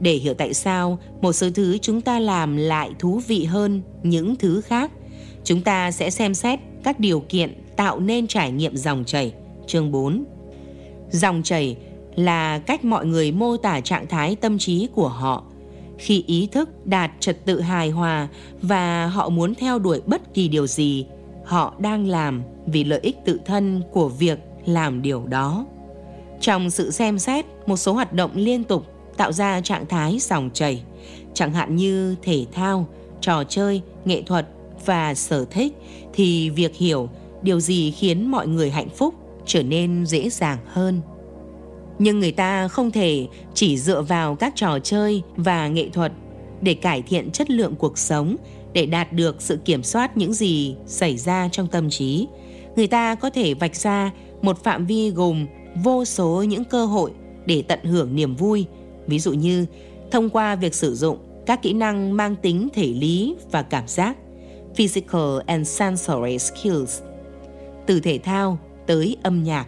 Để hiểu tại sao một số thứ chúng ta làm lại thú vị hơn những thứ khác, chúng ta sẽ xem xét các điều kiện tạo nên trải nghiệm dòng chảy. Chương 4 dòng chảy là cách mọi người mô tả trạng thái tâm trí của họ khi ý thức đạt trật tự hài hòa và họ muốn theo đuổi bất kỳ điều gì họ đang làm vì lợi ích tự thân của việc làm điều đó. Trong sự xem xét một số hoạt động liên tục tạo ra trạng thái dòng chảy, chẳng hạn như thể thao, trò chơi, nghệ thuật và sở thích thì việc hiểu điều gì khiến mọi người hạnh phúc trở nên dễ dàng hơn. Nhưng người ta không thể chỉ dựa vào các trò chơi và nghệ thuật để cải thiện chất lượng cuộc sống, để đạt được sự kiểm soát những gì xảy ra trong tâm trí. Người ta có thể vạch ra một phạm vi gồm vô số những cơ hội để tận hưởng niềm vui, ví dụ như thông qua việc sử dụng các kỹ năng mang tính thể lý và cảm giác, physical and sensory skills, từ thể thao tới âm nhạc,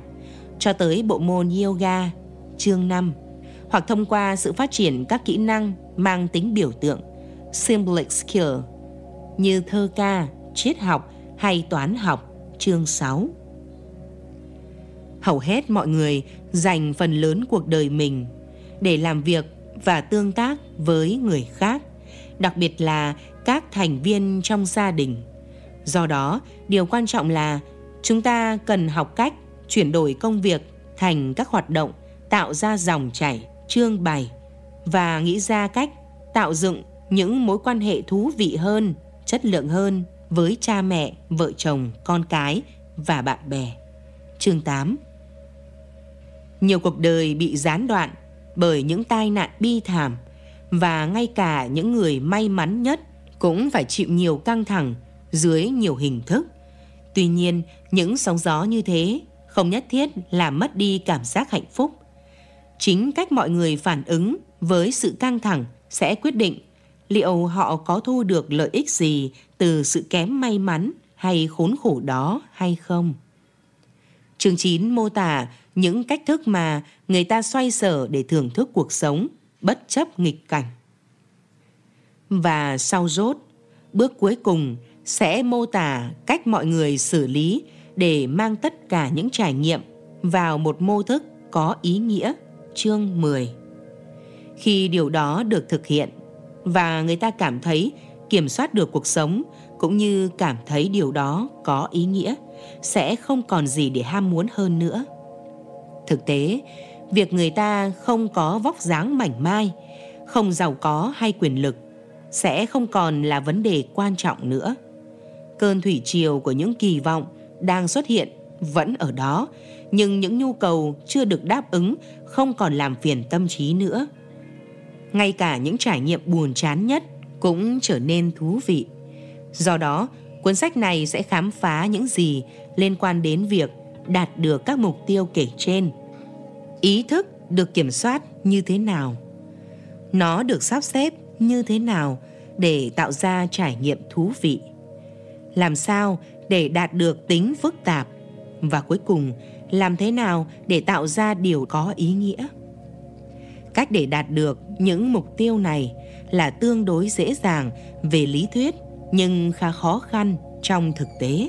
cho tới bộ môn yoga, chương 5, hoặc thông qua sự phát triển các kỹ năng mang tính biểu tượng, symbolic skill, như thơ ca, triết học hay toán học, chương 6 hầu hết mọi người dành phần lớn cuộc đời mình để làm việc và tương tác với người khác, đặc biệt là các thành viên trong gia đình. Do đó, điều quan trọng là chúng ta cần học cách chuyển đổi công việc thành các hoạt động tạo ra dòng chảy, trương bày và nghĩ ra cách tạo dựng những mối quan hệ thú vị hơn, chất lượng hơn với cha mẹ, vợ chồng, con cái và bạn bè. Chương 8 nhiều cuộc đời bị gián đoạn bởi những tai nạn bi thảm và ngay cả những người may mắn nhất cũng phải chịu nhiều căng thẳng dưới nhiều hình thức. Tuy nhiên, những sóng gió như thế không nhất thiết làm mất đi cảm giác hạnh phúc. Chính cách mọi người phản ứng với sự căng thẳng sẽ quyết định liệu họ có thu được lợi ích gì từ sự kém may mắn hay khốn khổ đó hay không. Chương 9 mô tả những cách thức mà người ta xoay sở để thưởng thức cuộc sống bất chấp nghịch cảnh. Và sau rốt, bước cuối cùng sẽ mô tả cách mọi người xử lý để mang tất cả những trải nghiệm vào một mô thức có ý nghĩa, chương 10. Khi điều đó được thực hiện và người ta cảm thấy kiểm soát được cuộc sống cũng như cảm thấy điều đó có ý nghĩa, sẽ không còn gì để ham muốn hơn nữa. Thực tế, việc người ta không có vóc dáng mảnh mai, không giàu có hay quyền lực sẽ không còn là vấn đề quan trọng nữa. Cơn thủy triều của những kỳ vọng đang xuất hiện vẫn ở đó, nhưng những nhu cầu chưa được đáp ứng không còn làm phiền tâm trí nữa. Ngay cả những trải nghiệm buồn chán nhất cũng trở nên thú vị. Do đó, cuốn sách này sẽ khám phá những gì liên quan đến việc đạt được các mục tiêu kể trên. Ý thức được kiểm soát như thế nào? Nó được sắp xếp như thế nào để tạo ra trải nghiệm thú vị? Làm sao để đạt được tính phức tạp? Và cuối cùng, làm thế nào để tạo ra điều có ý nghĩa? Cách để đạt được những mục tiêu này là tương đối dễ dàng về lý thuyết nhưng khá khó khăn trong thực tế.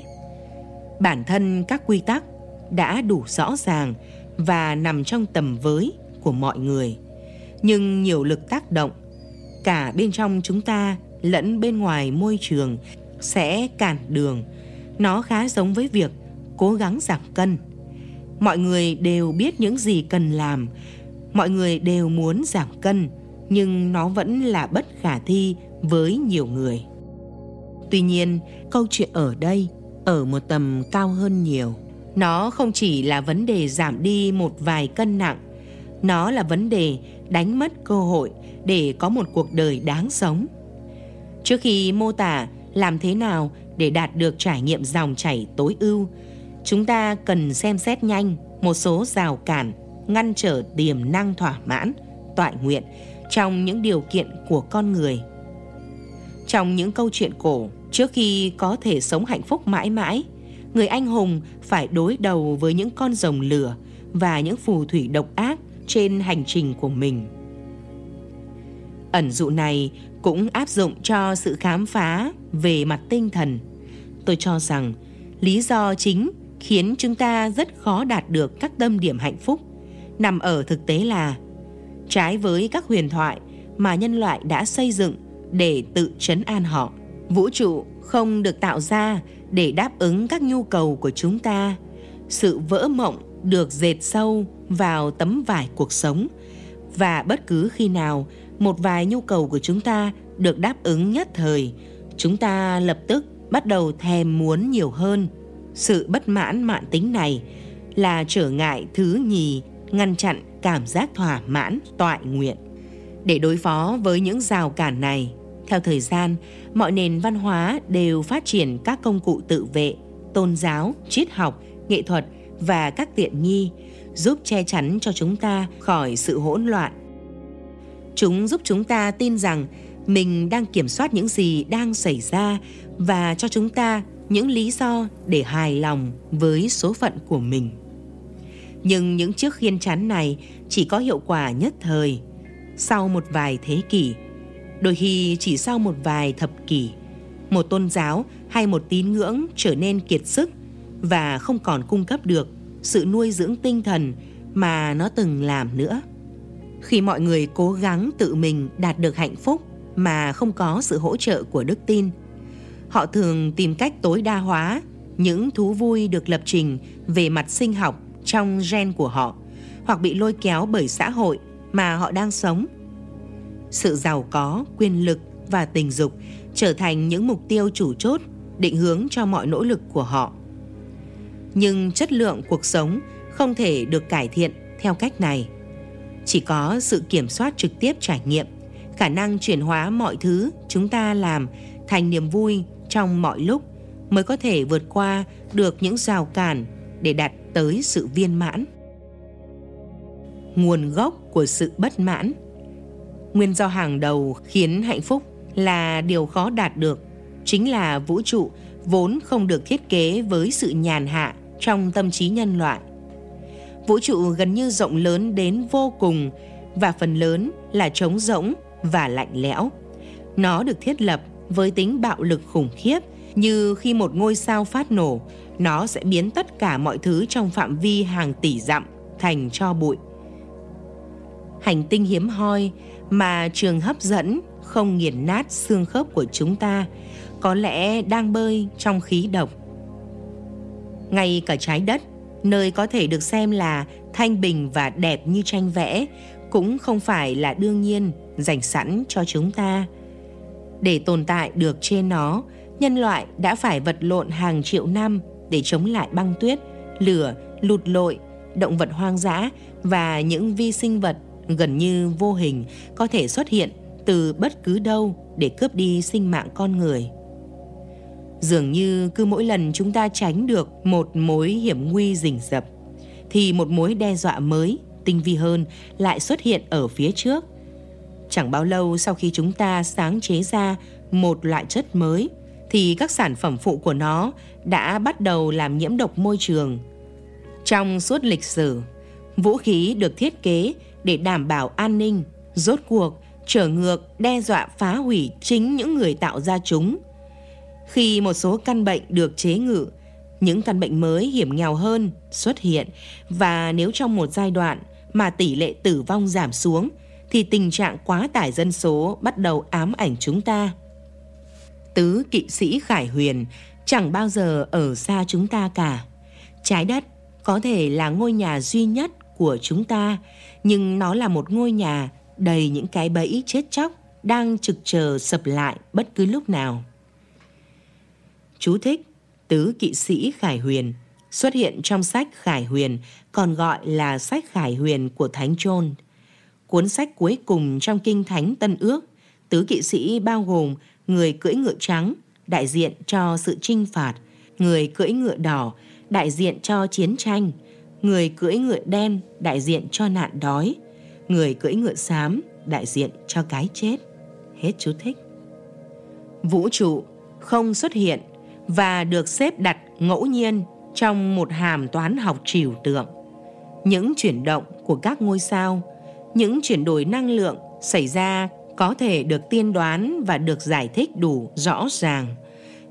Bản thân các quy tắc đã đủ rõ ràng và nằm trong tầm với của mọi người. Nhưng nhiều lực tác động, cả bên trong chúng ta lẫn bên ngoài môi trường, sẽ cản đường. Nó khá giống với việc cố gắng giảm cân. Mọi người đều biết những gì cần làm, mọi người đều muốn giảm cân, nhưng nó vẫn là bất khả thi với nhiều người. Tuy nhiên, câu chuyện ở đây ở một tầm cao hơn nhiều. Nó không chỉ là vấn đề giảm đi một vài cân nặng, nó là vấn đề đánh mất cơ hội để có một cuộc đời đáng sống. Trước khi mô tả làm thế nào để đạt được trải nghiệm dòng chảy tối ưu, chúng ta cần xem xét nhanh một số rào cản ngăn trở tiềm năng thỏa mãn, toại nguyện trong những điều kiện của con người. Trong những câu chuyện cổ, trước khi có thể sống hạnh phúc mãi mãi, người anh hùng phải đối đầu với những con rồng lửa và những phù thủy độc ác trên hành trình của mình. Ẩn dụ này cũng áp dụng cho sự khám phá về mặt tinh thần. Tôi cho rằng lý do chính khiến chúng ta rất khó đạt được các tâm điểm hạnh phúc nằm ở thực tế là trái với các huyền thoại mà nhân loại đã xây dựng để tự chấn an họ. Vũ trụ không được tạo ra để đáp ứng các nhu cầu của chúng ta. Sự vỡ mộng được dệt sâu vào tấm vải cuộc sống và bất cứ khi nào một vài nhu cầu của chúng ta được đáp ứng nhất thời, chúng ta lập tức bắt đầu thèm muốn nhiều hơn. Sự bất mãn mạn tính này là trở ngại thứ nhì ngăn chặn cảm giác thỏa mãn toại nguyện. Để đối phó với những rào cản này, theo thời gian, mọi nền văn hóa đều phát triển các công cụ tự vệ, tôn giáo, triết học, nghệ thuật và các tiện nghi giúp che chắn cho chúng ta khỏi sự hỗn loạn. Chúng giúp chúng ta tin rằng mình đang kiểm soát những gì đang xảy ra và cho chúng ta những lý do để hài lòng với số phận của mình. Nhưng những chiếc khiên chắn này chỉ có hiệu quả nhất thời, sau một vài thế kỷ, đôi khi chỉ sau một vài thập kỷ, một tôn giáo hay một tín ngưỡng trở nên kiệt sức và không còn cung cấp được sự nuôi dưỡng tinh thần mà nó từng làm nữa. Khi mọi người cố gắng tự mình đạt được hạnh phúc mà không có sự hỗ trợ của đức tin, họ thường tìm cách tối đa hóa những thú vui được lập trình về mặt sinh học trong gen của họ hoặc bị lôi kéo bởi xã hội mà họ đang sống. Sự giàu có, quyền lực và tình dục trở thành những mục tiêu chủ chốt định hướng cho mọi nỗ lực của họ. Nhưng chất lượng cuộc sống không thể được cải thiện theo cách này. Chỉ có sự kiểm soát trực tiếp trải nghiệm khả năng chuyển hóa mọi thứ chúng ta làm thành niềm vui trong mọi lúc mới có thể vượt qua được những rào cản để đạt tới sự viên mãn. Nguồn gốc của sự bất mãn Nguyên do hàng đầu khiến hạnh phúc là điều khó đạt được, chính là vũ trụ vốn không được thiết kế với sự nhàn hạ trong tâm trí nhân loại. Vũ trụ gần như rộng lớn đến vô cùng và phần lớn là trống rỗng và lạnh lẽo. Nó được thiết lập với tính bạo lực khủng khiếp như khi một ngôi sao phát nổ, nó sẽ biến tất cả mọi thứ trong phạm vi hàng tỷ dặm thành cho bụi. Hành tinh hiếm hoi mà trường hấp dẫn không nghiền nát xương khớp của chúng ta có lẽ đang bơi trong khí độc. Ngay cả trái đất, nơi có thể được xem là thanh bình và đẹp như tranh vẽ, cũng không phải là đương nhiên dành sẵn cho chúng ta. Để tồn tại được trên nó, nhân loại đã phải vật lộn hàng triệu năm để chống lại băng tuyết, lửa, lụt lội, động vật hoang dã và những vi sinh vật gần như vô hình có thể xuất hiện từ bất cứ đâu để cướp đi sinh mạng con người. Dường như cứ mỗi lần chúng ta tránh được một mối hiểm nguy rình rập thì một mối đe dọa mới, tinh vi hơn lại xuất hiện ở phía trước. Chẳng bao lâu sau khi chúng ta sáng chế ra một loại chất mới thì các sản phẩm phụ của nó đã bắt đầu làm nhiễm độc môi trường. Trong suốt lịch sử, vũ khí được thiết kế để đảm bảo an ninh, rốt cuộc trở ngược đe dọa phá hủy chính những người tạo ra chúng. Khi một số căn bệnh được chế ngự, những căn bệnh mới hiểm nghèo hơn xuất hiện và nếu trong một giai đoạn mà tỷ lệ tử vong giảm xuống thì tình trạng quá tải dân số bắt đầu ám ảnh chúng ta. Tứ kỵ sĩ Khải Huyền chẳng bao giờ ở xa chúng ta cả. Trái đất có thể là ngôi nhà duy nhất của chúng ta, nhưng nó là một ngôi nhà đầy những cái bẫy chết chóc đang trực chờ sập lại bất cứ lúc nào. Chú thích Tứ kỵ sĩ Khải Huyền xuất hiện trong sách Khải Huyền, còn gọi là sách Khải Huyền của Thánh trôn. Cuốn sách cuối cùng trong Kinh Thánh Tân Ước, tứ kỵ sĩ bao gồm người cưỡi ngựa trắng, đại diện cho sự trinh phạt, người cưỡi ngựa đỏ, đại diện cho chiến tranh, người cưỡi ngựa đen, đại diện cho nạn đói, người cưỡi ngựa xám, đại diện cho cái chết. Hết chú thích. Vũ trụ không xuất hiện và được xếp đặt ngẫu nhiên trong một hàm toán học trừu tượng. Những chuyển động của các ngôi sao, những chuyển đổi năng lượng xảy ra có thể được tiên đoán và được giải thích đủ rõ ràng,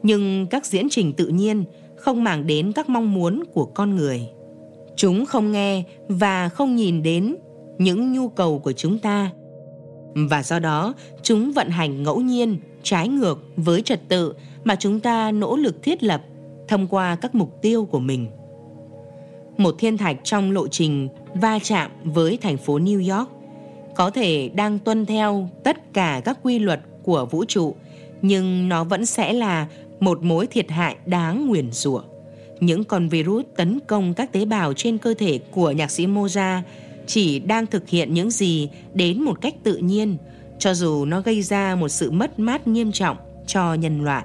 nhưng các diễn trình tự nhiên không màng đến các mong muốn của con người. Chúng không nghe và không nhìn đến những nhu cầu của chúng ta và do đó chúng vận hành ngẫu nhiên trái ngược với trật tự mà chúng ta nỗ lực thiết lập thông qua các mục tiêu của mình. Một thiên thạch trong lộ trình va chạm với thành phố New York có thể đang tuân theo tất cả các quy luật của vũ trụ, nhưng nó vẫn sẽ là một mối thiệt hại đáng nguyền rủa. Những con virus tấn công các tế bào trên cơ thể của nhạc sĩ Mozart chỉ đang thực hiện những gì đến một cách tự nhiên, cho dù nó gây ra một sự mất mát nghiêm trọng cho nhân loại.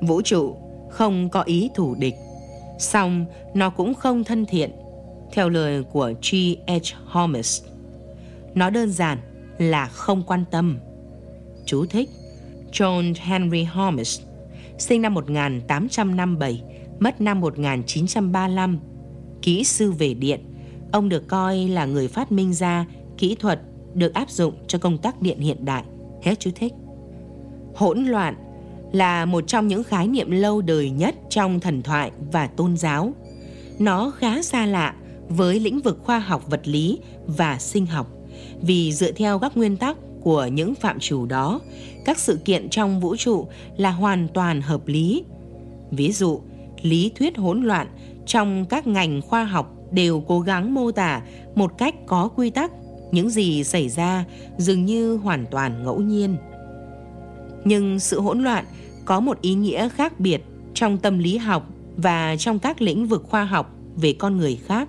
Vũ trụ không có ý thủ địch, song nó cũng không thân thiện, theo lời của G.H. Holmes. Nó đơn giản là không quan tâm. Chú thích John Henry Holmes, sinh năm 1857, mất năm 1935, kỹ sư về điện. Ông được coi là người phát minh ra kỹ thuật được áp dụng cho công tác điện hiện đại. Hết chú thích. Hỗn loạn là một trong những khái niệm lâu đời nhất trong thần thoại và tôn giáo. Nó khá xa lạ với lĩnh vực khoa học vật lý và sinh học vì dựa theo các nguyên tắc của những phạm trù đó, các sự kiện trong vũ trụ là hoàn toàn hợp lý. Ví dụ, lý thuyết hỗn loạn trong các ngành khoa học đều cố gắng mô tả một cách có quy tắc những gì xảy ra dường như hoàn toàn ngẫu nhiên. Nhưng sự hỗn loạn có một ý nghĩa khác biệt trong tâm lý học và trong các lĩnh vực khoa học về con người khác.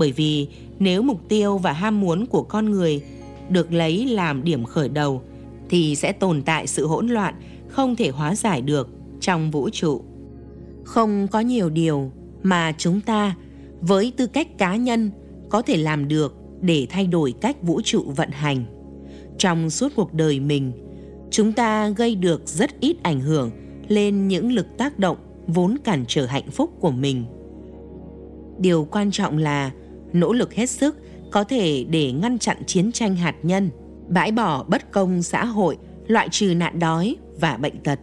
Bởi vì nếu mục tiêu và ham muốn của con người được lấy làm điểm khởi đầu thì sẽ tồn tại sự hỗn loạn không thể hóa giải được trong vũ trụ. Không có nhiều điều mà chúng ta với tư cách cá nhân có thể làm được để thay đổi cách vũ trụ vận hành. Trong suốt cuộc đời mình, chúng ta gây được rất ít ảnh hưởng lên những lực tác động vốn cản trở hạnh phúc của mình. Điều quan trọng là nỗ lực hết sức có thể để ngăn chặn chiến tranh hạt nhân, bãi bỏ bất công xã hội, loại trừ nạn đói và bệnh tật.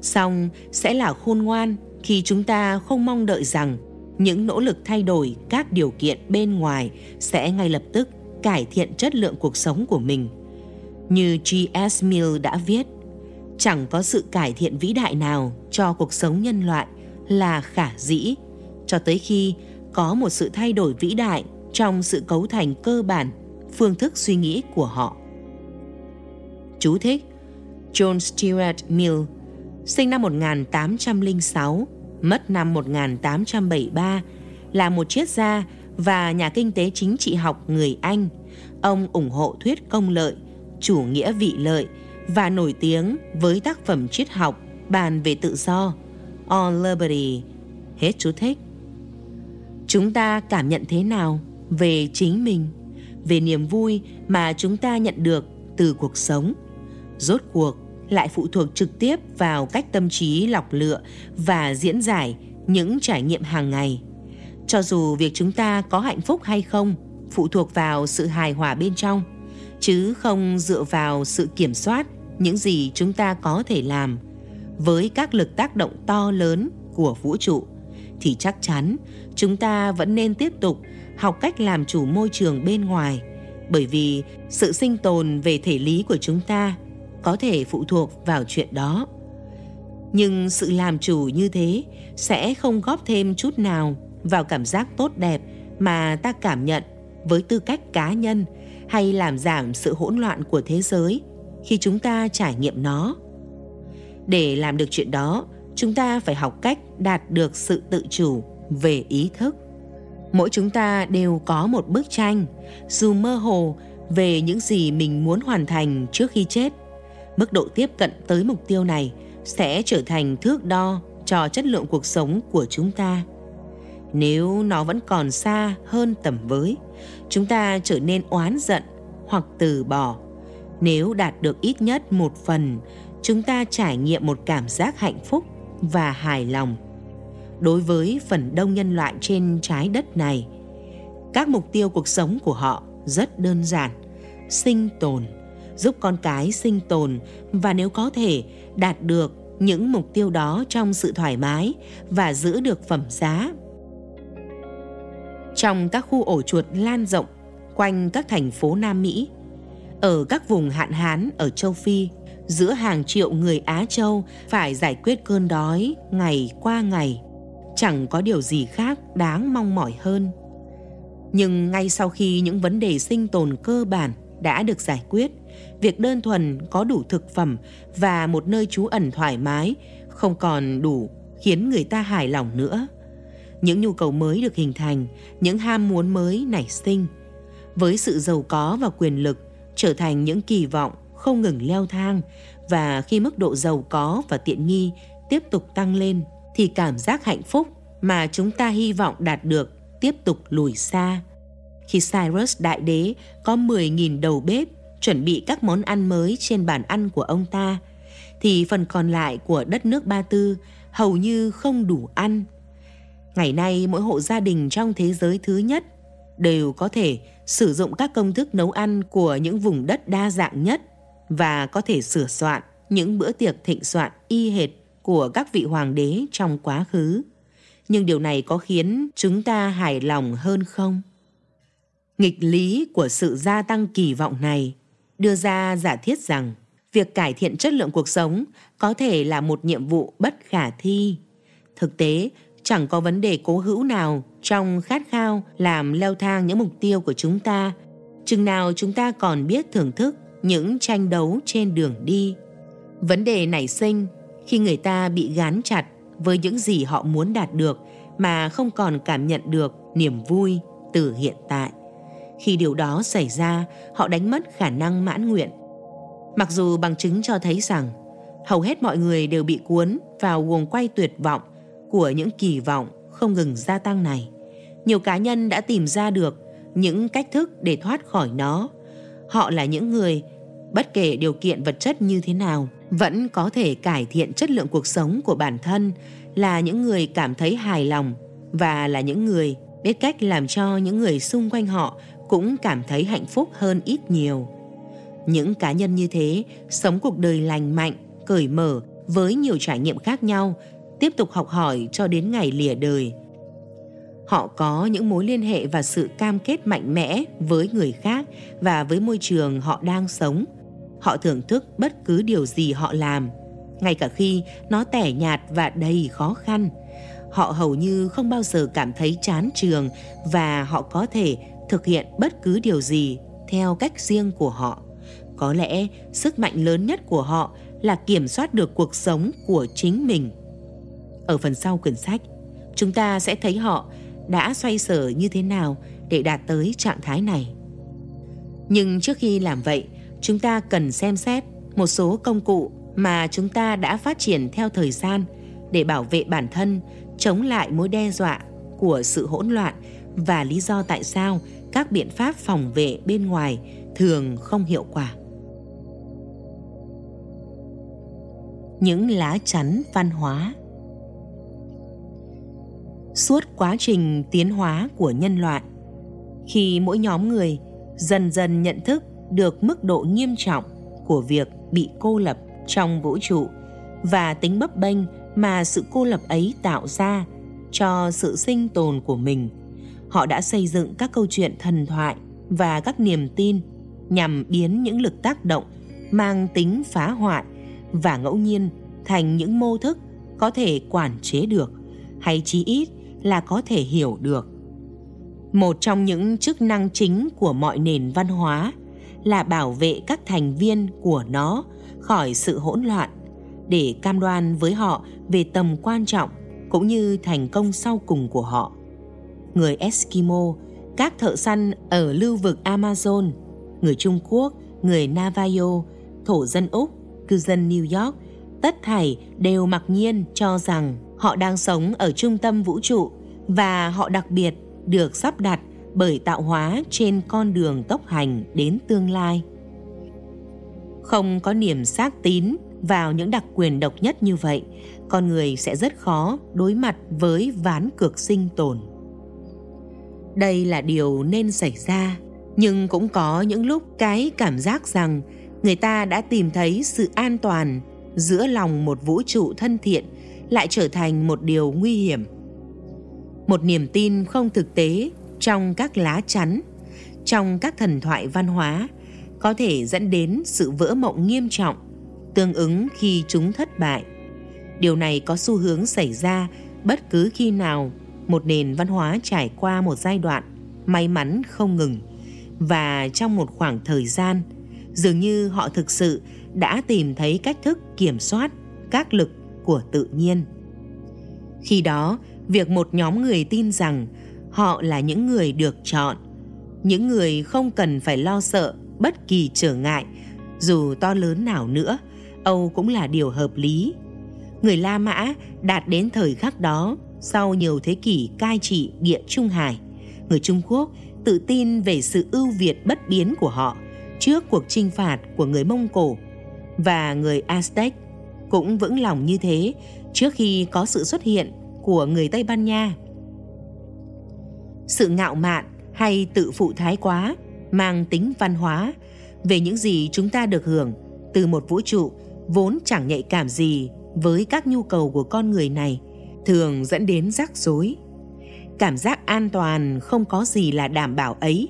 Song sẽ là khôn ngoan khi chúng ta không mong đợi rằng những nỗ lực thay đổi các điều kiện bên ngoài sẽ ngay lập tức cải thiện chất lượng cuộc sống của mình. Như G.S. Mill đã viết, chẳng có sự cải thiện vĩ đại nào cho cuộc sống nhân loại là khả dĩ cho tới khi có một sự thay đổi vĩ đại trong sự cấu thành cơ bản phương thức suy nghĩ của họ. Chú thích John Stuart Mill sinh năm 1806, mất năm 1873, là một triết gia và nhà kinh tế chính trị học người Anh. Ông ủng hộ thuyết công lợi, chủ nghĩa vị lợi và nổi tiếng với tác phẩm triết học bàn về tự do, On Liberty. Hết chú thích. Chúng ta cảm nhận thế nào về chính mình, về niềm vui mà chúng ta nhận được từ cuộc sống? Rốt cuộc lại phụ thuộc trực tiếp vào cách tâm trí lọc lựa và diễn giải những trải nghiệm hàng ngày. Cho dù việc chúng ta có hạnh phúc hay không phụ thuộc vào sự hài hòa bên trong, chứ không dựa vào sự kiểm soát những gì chúng ta có thể làm với các lực tác động to lớn của vũ trụ thì chắc chắn chúng ta vẫn nên tiếp tục học cách làm chủ môi trường bên ngoài, bởi vì sự sinh tồn về thể lý của chúng ta có thể phụ thuộc vào chuyện đó. Nhưng sự làm chủ như thế sẽ không góp thêm chút nào vào cảm giác tốt đẹp mà ta cảm nhận với tư cách cá nhân hay làm giảm sự hỗn loạn của thế giới khi chúng ta trải nghiệm nó. Để làm được chuyện đó chúng ta phải học cách đạt được sự tự chủ về ý thức. Mỗi chúng ta đều có một bức tranh, dù mơ hồ về những gì mình muốn hoàn thành trước khi chết. Mức độ tiếp cận tới mục tiêu này sẽ trở thành thước đo cho chất lượng cuộc sống của chúng ta. Nếu nó vẫn còn xa hơn tầm với, chúng ta trở nên oán giận hoặc từ bỏ. Nếu đạt được ít nhất một phần, chúng ta trải nghiệm một cảm giác hạnh phúc và hài lòng. Đối với phần đông nhân loại trên trái đất này các mục tiêu cuộc sống của họ rất đơn giản sinh tồn giúp con cái sinh tồn và nếu có thể đạt được những mục tiêu đó trong sự thoải mái và giữ được phẩm giá. Trong các khu ổ chuột lan rộng quanh các thành phố Nam Mỹ, ở các vùng hạn hán ở châu Phi, giữa hàng triệu người Á Châu phải giải quyết cơn đói ngày qua ngày. Chẳng có điều gì khác đáng mong mỏi hơn. Nhưng ngay sau khi những vấn đề sinh tồn cơ bản đã được giải quyết, việc đơn thuần có đủ thực phẩm và một nơi trú ẩn thoải mái không còn đủ khiến người ta hài lòng nữa. Những nhu cầu mới được hình thành, những ham muốn mới nảy sinh. Với sự giàu có và quyền lực trở thành những kỳ vọng không ngừng leo thang và khi mức độ giàu có và tiện nghi tiếp tục tăng lên thì cảm giác hạnh phúc mà chúng ta hy vọng đạt được tiếp tục lùi xa. Khi Cyrus đại đế có 10.000 đầu bếp chuẩn bị các món ăn mới trên bàn ăn của ông ta, thì phần còn lại của đất nước Ba Tư hầu như không đủ ăn. Ngày nay mỗi hộ gia đình trong thế giới thứ nhất đều có thể sử dụng các công thức nấu ăn của những vùng đất đa dạng nhất và có thể sửa soạn những bữa tiệc thịnh soạn y hệt của các vị hoàng đế trong quá khứ. Nhưng điều này có khiến chúng ta hài lòng hơn không? Nghịch lý của sự gia tăng kỳ vọng này đưa ra giả thiết rằng việc cải thiện chất lượng cuộc sống có thể là một nhiệm vụ bất khả thi. Thực tế, chẳng có vấn đề cố hữu nào trong khát khao làm leo thang những mục tiêu của chúng ta, chừng nào chúng ta còn biết thưởng thức những tranh đấu trên đường đi. Vấn đề nảy sinh khi người ta bị gán chặt với những gì họ muốn đạt được mà không còn cảm nhận được niềm vui từ hiện tại. Khi điều đó xảy ra, họ đánh mất khả năng mãn nguyện. Mặc dù bằng chứng cho thấy rằng hầu hết mọi người đều bị cuốn vào guồng quay tuyệt vọng của những kỳ vọng không ngừng gia tăng này. Nhiều cá nhân đã tìm ra được những cách thức để thoát khỏi nó. Họ là những người bất kể điều kiện vật chất như thế nào vẫn có thể cải thiện chất lượng cuộc sống của bản thân là những người cảm thấy hài lòng và là những người biết cách làm cho những người xung quanh họ cũng cảm thấy hạnh phúc hơn ít nhiều. Những cá nhân như thế sống cuộc đời lành mạnh, cởi mở với nhiều trải nghiệm khác nhau, tiếp tục học hỏi cho đến ngày lìa đời. Họ có những mối liên hệ và sự cam kết mạnh mẽ với người khác và với môi trường họ đang sống. Họ thưởng thức bất cứ điều gì họ làm, ngay cả khi nó tẻ nhạt và đầy khó khăn. Họ hầu như không bao giờ cảm thấy chán trường và họ có thể thực hiện bất cứ điều gì theo cách riêng của họ. Có lẽ sức mạnh lớn nhất của họ là kiểm soát được cuộc sống của chính mình. Ở phần sau quyển sách, chúng ta sẽ thấy họ đã xoay sở như thế nào để đạt tới trạng thái này. Nhưng trước khi làm vậy, chúng ta cần xem xét một số công cụ mà chúng ta đã phát triển theo thời gian để bảo vệ bản thân chống lại mối đe dọa của sự hỗn loạn và lý do tại sao các biện pháp phòng vệ bên ngoài thường không hiệu quả. Những lá chắn văn hóa Suốt quá trình tiến hóa của nhân loại, khi mỗi nhóm người dần dần nhận thức được mức độ nghiêm trọng của việc bị cô lập trong vũ trụ và tính bấp bênh mà sự cô lập ấy tạo ra cho sự sinh tồn của mình họ đã xây dựng các câu chuyện thần thoại và các niềm tin nhằm biến những lực tác động mang tính phá hoại và ngẫu nhiên thành những mô thức có thể quản chế được hay chí ít là có thể hiểu được một trong những chức năng chính của mọi nền văn hóa là bảo vệ các thành viên của nó khỏi sự hỗn loạn để cam đoan với họ về tầm quan trọng cũng như thành công sau cùng của họ. Người Eskimo, các thợ săn ở lưu vực Amazon, người Trung Quốc, người Navajo, thổ dân Úc, cư dân New York, tất thảy đều mặc nhiên cho rằng họ đang sống ở trung tâm vũ trụ và họ đặc biệt được sắp đặt bởi tạo hóa trên con đường tốc hành đến tương lai. Không có niềm xác tín vào những đặc quyền độc nhất như vậy, con người sẽ rất khó đối mặt với ván cược sinh tồn. Đây là điều nên xảy ra, nhưng cũng có những lúc cái cảm giác rằng người ta đã tìm thấy sự an toàn giữa lòng một vũ trụ thân thiện lại trở thành một điều nguy hiểm. Một niềm tin không thực tế trong các lá chắn, trong các thần thoại văn hóa có thể dẫn đến sự vỡ mộng nghiêm trọng tương ứng khi chúng thất bại. Điều này có xu hướng xảy ra bất cứ khi nào một nền văn hóa trải qua một giai đoạn may mắn không ngừng và trong một khoảng thời gian dường như họ thực sự đã tìm thấy cách thức kiểm soát các lực của tự nhiên. Khi đó, việc một nhóm người tin rằng họ là những người được chọn, những người không cần phải lo sợ bất kỳ trở ngại dù to lớn nào nữa Âu cũng là điều hợp lý. Người La Mã đạt đến thời khắc đó sau nhiều thế kỷ cai trị địa Trung Hải. Người Trung Quốc tự tin về sự ưu việt bất biến của họ trước cuộc chinh phạt của người Mông Cổ và người Aztec cũng vững lòng như thế trước khi có sự xuất hiện của người Tây Ban Nha. Sự ngạo mạn hay tự phụ thái quá mang tính văn hóa về những gì chúng ta được hưởng từ một vũ trụ vốn chẳng nhạy cảm gì với các nhu cầu của con người này thường dẫn đến rắc rối cảm giác an toàn không có gì là đảm bảo ấy,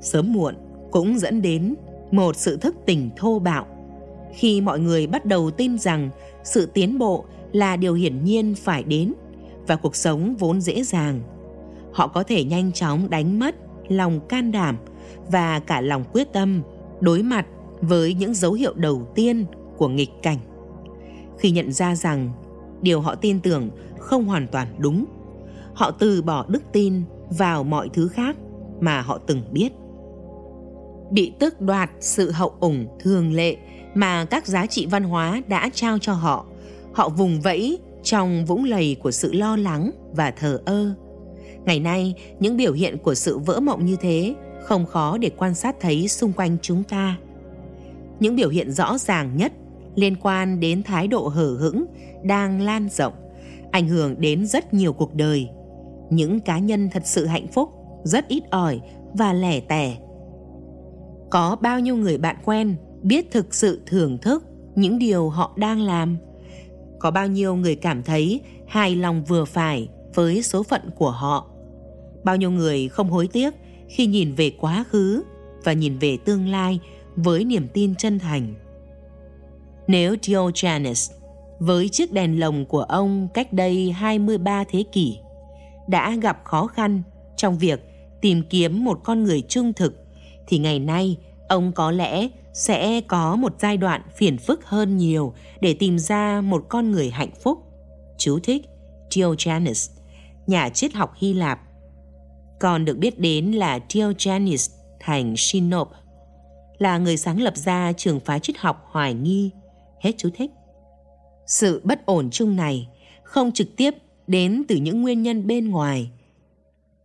sớm muộn cũng dẫn đến một sự thức tỉnh thô bạo khi mọi người bắt đầu tin rằng sự tiến bộ là điều hiển nhiên phải đến và cuộc sống vốn dễ dàng. Họ có thể nhanh chóng đánh mất lòng can đảm và cả lòng quyết tâm đối mặt với những dấu hiệu đầu tiên của nghịch cảnh. Khi nhận ra rằng điều họ tin tưởng không hoàn toàn đúng, họ từ bỏ đức tin vào mọi thứ khác mà họ từng biết. Bị tước đoạt sự hậu ủng thường lệ mà các giá trị văn hóa đã trao cho họ. Họ vùng vẫy trong vũng lầy của sự lo lắng và thờ ơ. Ngày nay, những biểu hiện của sự vỡ mộng như thế không khó để quan sát thấy xung quanh chúng ta. Những biểu hiện rõ ràng nhất liên quan đến thái độ hở hững đang lan rộng, ảnh hưởng đến rất nhiều cuộc đời. Những cá nhân thật sự hạnh phúc, rất ít ỏi và lẻ tẻ. Có bao nhiêu người bạn quen biết thực sự thưởng thức những điều họ đang làm? Có bao nhiêu người cảm thấy hài lòng vừa phải với số phận của họ? Bao nhiêu người không hối tiếc khi nhìn về quá khứ và nhìn về tương lai với niềm tin chân thành. Nếu Diogenes, với chiếc đèn lồng của ông cách đây 23 thế kỷ, đã gặp khó khăn trong việc tìm kiếm một con người trung thực, thì ngày nay ông có lẽ sẽ có một giai đoạn phiền phức hơn nhiều để tìm ra một con người hạnh phúc. Chú thích Diogenes, nhà triết học Hy Lạp còn được biết đến là Diogenes thành Sinope, là người sáng lập ra trường phái triết học hoài nghi. Hết chú thích. Sự bất ổn chung này không trực tiếp đến từ những nguyên nhân bên ngoài.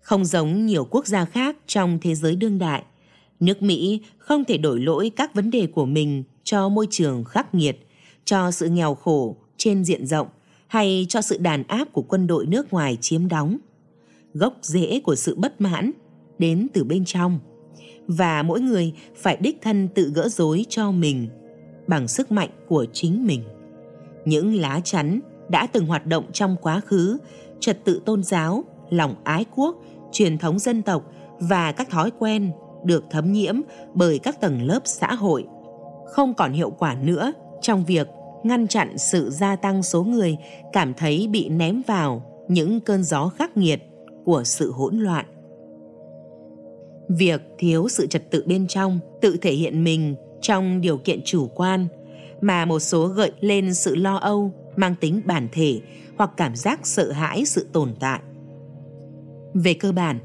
Không giống nhiều quốc gia khác trong thế giới đương đại, nước Mỹ không thể đổi lỗi các vấn đề của mình cho môi trường khắc nghiệt, cho sự nghèo khổ trên diện rộng hay cho sự đàn áp của quân đội nước ngoài chiếm đóng. Gốc rễ của sự bất mãn đến từ bên trong. Và mỗi người phải đích thân tự gỡ rối cho mình bằng sức mạnh của chính mình. Những lá chắn đã từng hoạt động trong quá khứ trật tự tôn giáo lòng ái quốc truyền thống dân tộc và các thói quen được thấm nhiễm bởi các tầng lớp xã hội. Không còn hiệu quả nữa trong việc ngăn chặn sự gia tăng số người cảm thấy bị ném vào những cơn gió khắc nghiệt của sự hỗn loạn. Việc thiếu sự trật tự bên trong tự thể hiện mình trong điều kiện chủ quan, mà một số gợi lên sự lo âu, mang tính bản thể hoặc cảm giác sợ hãi sự tồn tại. Về cơ bản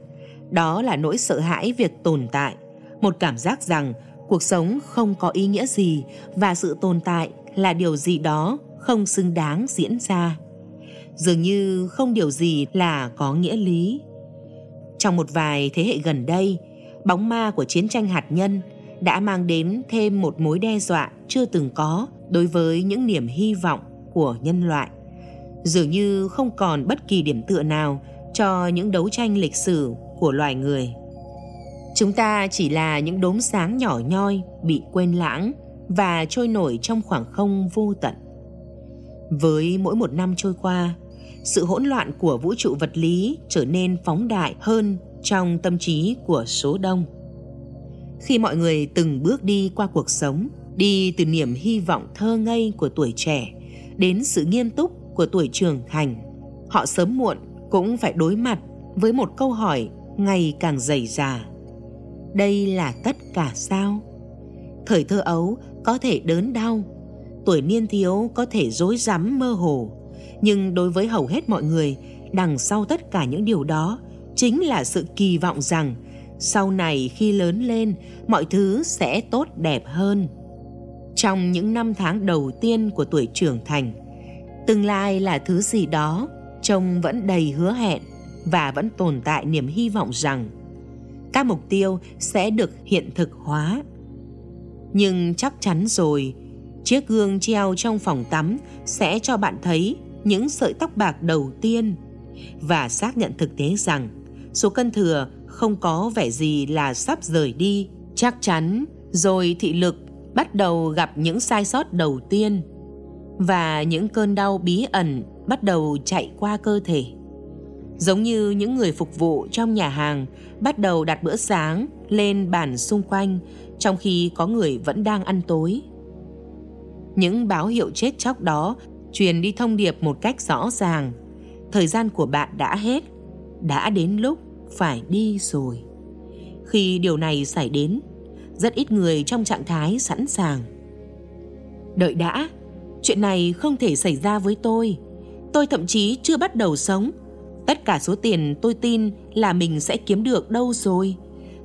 đó là nỗi sợ hãi việc tồn tại một cảm giác rằng cuộc sống không có ý nghĩa gì và sự tồn tại là điều gì đó không xứng đáng diễn ra dường như không điều gì là có nghĩa lý. Trong một vài thế hệ gần đây, bóng ma của chiến tranh hạt nhân đã mang đến thêm một mối đe dọa chưa từng có đối với những niềm hy vọng của nhân loại. Dường như không còn bất kỳ điểm tựa nào cho những đấu tranh lịch sử của loài người. Chúng ta chỉ là những đốm sáng nhỏ nhoi bị quên lãng và trôi nổi trong khoảng không vô tận. Với mỗi một năm trôi qua, sự hỗn loạn của vũ trụ vật lý trở nên phóng đại hơn trong tâm trí của số đông. Khi mọi người từng bước đi qua cuộc sống, đi từ niềm hy vọng thơ ngây của tuổi trẻ đến sự nghiêm túc của tuổi trưởng thành, họ sớm muộn cũng phải đối mặt với một câu hỏi ngày càng dày dà. Đây là tất cả sao? Thời thơ ấu có thể đớn đau, tuổi niên thiếu có thể rối rắm mơ hồ, nhưng đối với hầu hết mọi người đằng sau tất cả những điều đó chính là sự kỳ vọng rằng sau này khi lớn lên mọi thứ sẽ tốt đẹp hơn trong những năm tháng đầu tiên của tuổi trưởng thành tương lai là thứ gì đó trông vẫn đầy hứa hẹn và vẫn tồn tại niềm hy vọng rằng các mục tiêu sẽ được hiện thực hóa nhưng chắc chắn rồi, chiếc gương treo trong phòng tắm sẽ cho bạn thấy những sợi tóc bạc đầu tiên và xác nhận thực tế rằng số cân thừa không có vẻ gì là sắp rời đi. Chắc chắn rồi thị lực bắt đầu gặp những sai sót đầu tiên và những cơn đau bí ẩn bắt đầu chạy qua cơ thể. Giống như những người phục vụ trong nhà hàng, bắt đầu đặt bữa sáng lên bàn xung quanh, trong khi có người vẫn đang ăn tối. Những báo hiệu chết chóc đó truyền đi thông điệp một cách rõ ràng. Thời gian của bạn đã hết, đã đến lúc phải đi rồi. Khi điều này xảy đến, rất ít người trong trạng thái sẵn sàng. Đợi đã, chuyện này không thể xảy ra với tôi. Tôi thậm chí chưa bắt đầu sống tất cả số tiền tôi tin là mình sẽ kiếm được đâu rồi.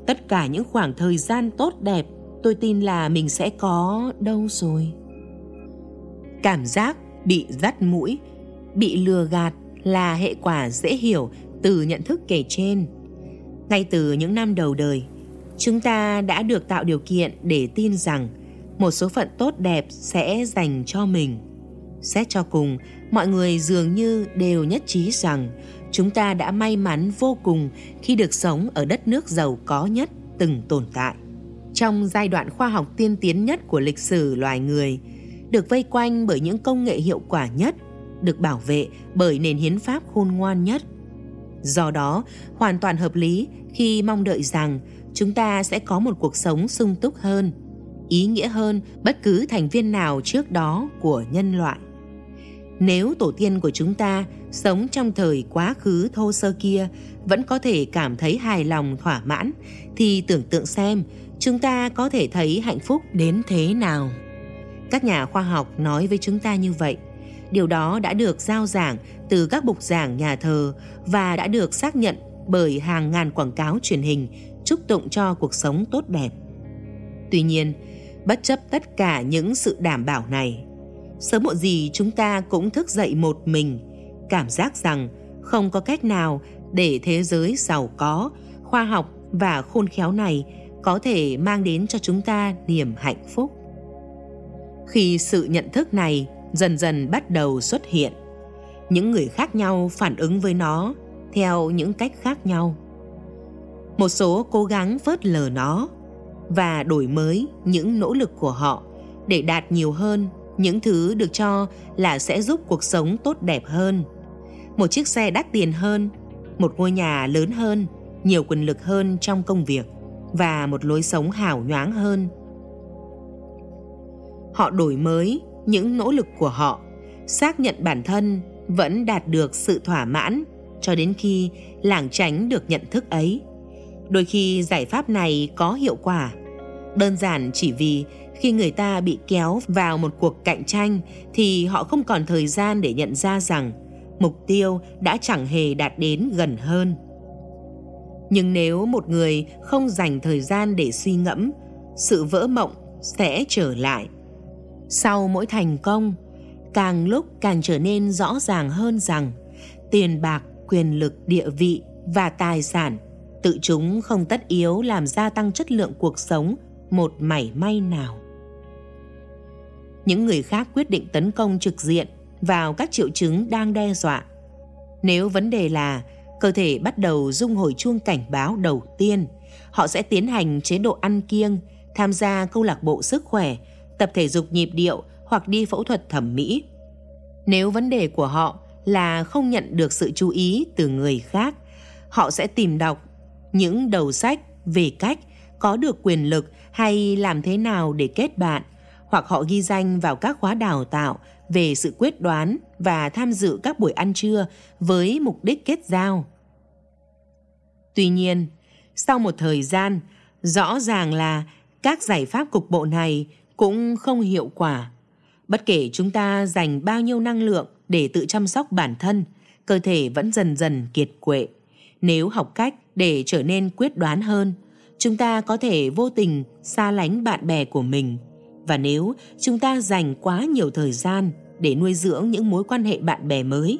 Tất cả những khoảng thời gian tốt đẹp, tôi tin là mình sẽ có đâu rồi. Cảm giác bị dắt mũi, bị lừa gạt là hệ quả dễ hiểu từ nhận thức kể trên. Ngay từ những năm đầu đời, chúng ta đã được tạo điều kiện để tin rằng một số phận tốt đẹp sẽ dành cho mình xét cho cùng, mọi người dường như đều nhất trí rằng chúng ta đã may mắn vô cùng khi được sống ở đất nước giàu có nhất từng tồn tại. Trong giai đoạn khoa học tiên tiến nhất của lịch sử loài người, được vây quanh bởi những công nghệ hiệu quả nhất, được bảo vệ bởi nền hiến pháp khôn ngoan nhất. Do đó, hoàn toàn hợp lý khi mong đợi rằng chúng ta sẽ có một cuộc sống sung túc hơn, ý nghĩa hơn bất cứ thành viên nào trước đó của nhân loại nếu tổ tiên của chúng ta sống trong thời quá khứ thô sơ kia, vẫn có thể cảm thấy hài lòng, thỏa mãn, thì tưởng tượng xem, chúng ta có thể thấy hạnh phúc đến thế nào. Các nhà khoa học nói với chúng ta như vậy. Điều đó đã được giao giảng từ các bục giảng nhà thờ và đã được xác nhận bởi hàng ngàn quảng cáo truyền hình chúc tụng cho cuộc sống tốt đẹp. Tuy nhiên, bất chấp tất cả những sự đảm bảo này sớm muộn gì chúng ta cũng thức dậy một mình. Cảm giác rằng không có cách nào để thế giới giàu có, khoa học và khôn khéo này có thể mang đến cho chúng ta niềm hạnh phúc. Khi sự nhận thức này dần dần bắt đầu xuất hiện, những người khác nhau phản ứng với nó theo những cách khác nhau. Một số cố gắng phớt lờ nó và đổi mới những nỗ lực của họ để đạt nhiều hơn những thứ được cho là sẽ giúp cuộc sống tốt đẹp hơn. Một chiếc xe đắt tiền hơn, một ngôi nhà lớn hơn, nhiều quyền lực hơn trong công việc, và một lối sống hào nhoáng hơn. Họ đổi mới những nỗ lực của họ, xác nhận bản thân vẫn đạt được sự thỏa mãn cho đến khi lảng tránh được nhận thức ấy. Đôi khi giải pháp này có hiệu quả, đơn giản chỉ vì khi người ta bị kéo vào một cuộc cạnh tranh, thì họ không còn thời gian để nhận ra rằng mục tiêu đã chẳng hề đạt đến gần hơn. Nhưng nếu một người không dành thời gian để suy ngẫm, sự vỡ mộng sẽ trở lại. Sau mỗi thành công, càng lúc càng trở nên rõ ràng hơn rằng tiền bạc, quyền lực, địa vị và tài sản, tự chúng không tất yếu làm gia tăng chất lượng cuộc sống một mảy may nào những người khác quyết định tấn công trực diện vào các triệu chứng đang đe dọa. Nếu vấn đề là cơ thể bắt đầu rung hồi chuông cảnh báo đầu tiên, họ sẽ tiến hành chế độ ăn kiêng, tham gia câu lạc bộ sức khỏe, tập thể dục nhịp điệu hoặc đi phẫu thuật thẩm mỹ. Nếu vấn đề của họ là không nhận được sự chú ý từ người khác, họ sẽ tìm đọc những đầu sách về cách có được quyền lực hay làm thế nào để kết bạn hoặc họ ghi danh vào các khóa đào tạo về sự quyết đoán và tham dự các buổi ăn trưa với mục đích kết giao. Tuy nhiên, sau một thời gian, rõ ràng là các giải pháp cục bộ này cũng không hiệu quả. Bất kể chúng ta dành bao nhiêu năng lượng để tự chăm sóc bản thân, cơ thể vẫn dần dần kiệt quệ. Nếu học cách để trở nên quyết đoán hơn, chúng ta có thể vô tình xa lánh bạn bè của mình và nếu chúng ta dành quá nhiều thời gian để nuôi dưỡng những mối quan hệ bạn bè mới,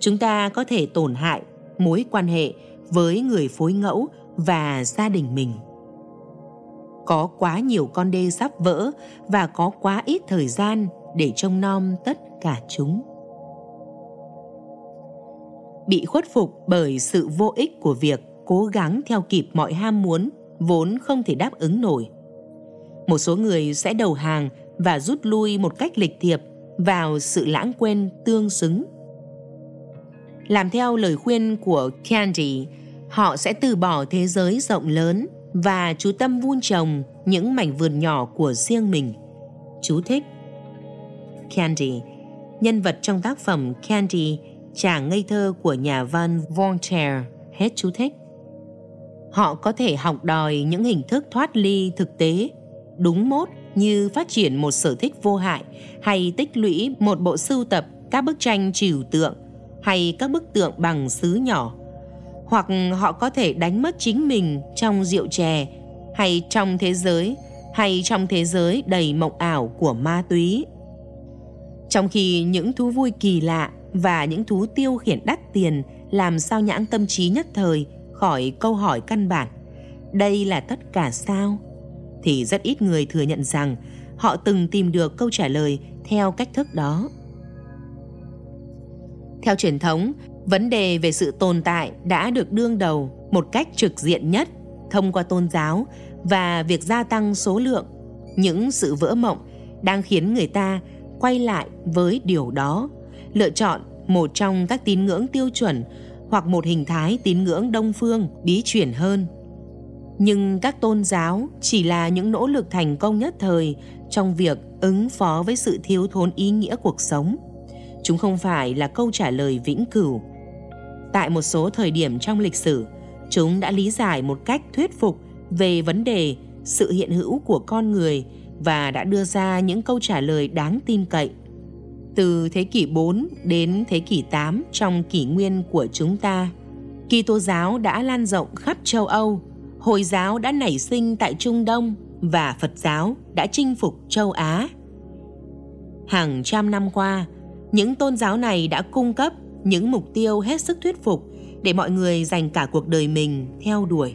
chúng ta có thể tổn hại mối quan hệ với người phối ngẫu và gia đình mình. Có quá nhiều con đê sắp vỡ và có quá ít thời gian để trông nom tất cả chúng. Bị khuất phục bởi sự vô ích của việc cố gắng theo kịp mọi ham muốn vốn không thể đáp ứng nổi một số người sẽ đầu hàng và rút lui một cách lịch thiệp vào sự lãng quên tương xứng. Làm theo lời khuyên của candy, họ sẽ từ bỏ thế giới rộng lớn và chú tâm vun trồng những mảnh vườn nhỏ của riêng mình. Chú thích. Candy, nhân vật trong tác phẩm candy chàng ngây thơ của nhà văn voltaire. Hết chú thích. Họ có thể học đòi những hình thức thoát ly thực tế đúng mốt như phát triển một sở thích vô hại hay tích lũy một bộ sưu tập các bức tranh trừu tượng hay các bức tượng bằng sứ nhỏ hoặc họ có thể đánh mất chính mình trong rượu chè hay trong thế giới, hay trong thế giới đầy mộng ảo của ma túy. Trong khi những thú vui kỳ lạ và những thú tiêu khiển đắt tiền làm sao nhãn tâm trí nhất thời khỏi câu hỏi căn bản, đây là tất cả sao thì rất ít người thừa nhận rằng họ từng tìm được câu trả lời theo cách thức đó. Theo truyền thống, vấn đề về sự tồn tại đã được đương đầu một cách trực diện nhất thông qua tôn giáo và việc gia tăng số lượng, những sự vỡ mộng đang khiến người ta quay lại với điều đó, lựa chọn một trong các tín ngưỡng tiêu chuẩn hoặc một hình thái tín ngưỡng đông phương, bí chuyển hơn nhưng các tôn giáo chỉ là những nỗ lực thành công nhất thời trong việc ứng phó với sự thiếu thốn ý nghĩa cuộc sống chúng không phải là câu trả lời vĩnh cửu tại một số thời điểm trong lịch sử chúng đã lý giải một cách thuyết phục về vấn đề sự hiện hữu của con người và đã đưa ra những câu trả lời đáng tin cậy. Từ thế kỷ 4 đến thế kỷ 8 trong kỷ nguyên của chúng ta, Kitô giáo đã lan rộng khắp châu Âu, Hồi giáo đã nảy sinh tại Trung Đông và Phật giáo đã chinh phục châu Á. Hàng trăm năm qua, những tôn giáo này đã cung cấp những mục tiêu hết sức thuyết phục để mọi người dành cả cuộc đời mình theo đuổi.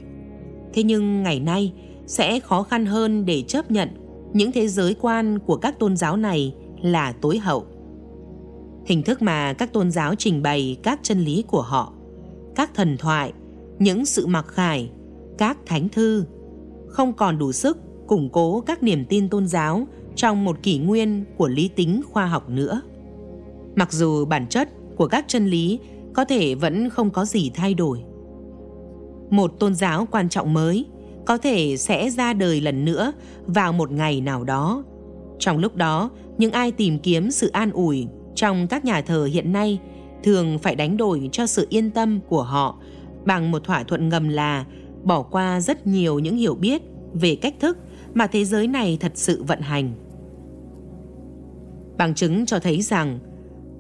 Thế nhưng ngày nay sẽ khó khăn hơn để chấp nhận những thế giới quan của các tôn giáo này là tối hậu. Hình thức mà các tôn giáo trình bày các chân lý của họ, các thần thoại, những sự mặc khải, các thánh thư không còn đủ sức củng cố các niềm tin tôn giáo trong một kỷ nguyên của lý tính khoa học nữa. Mặc dù bản chất của các chân lý có thể vẫn không có gì thay đổi. Một tôn giáo quan trọng mới có thể sẽ ra đời lần nữa vào một ngày nào đó. Trong lúc đó, những ai tìm kiếm sự an ủi trong các nhà thờ hiện nay thường phải đánh đổi cho sự yên tâm của họ bằng một thỏa thuận ngầm là bỏ qua rất nhiều những hiểu biết về cách thức mà thế giới này thật sự vận hành. Bằng chứng cho thấy rằng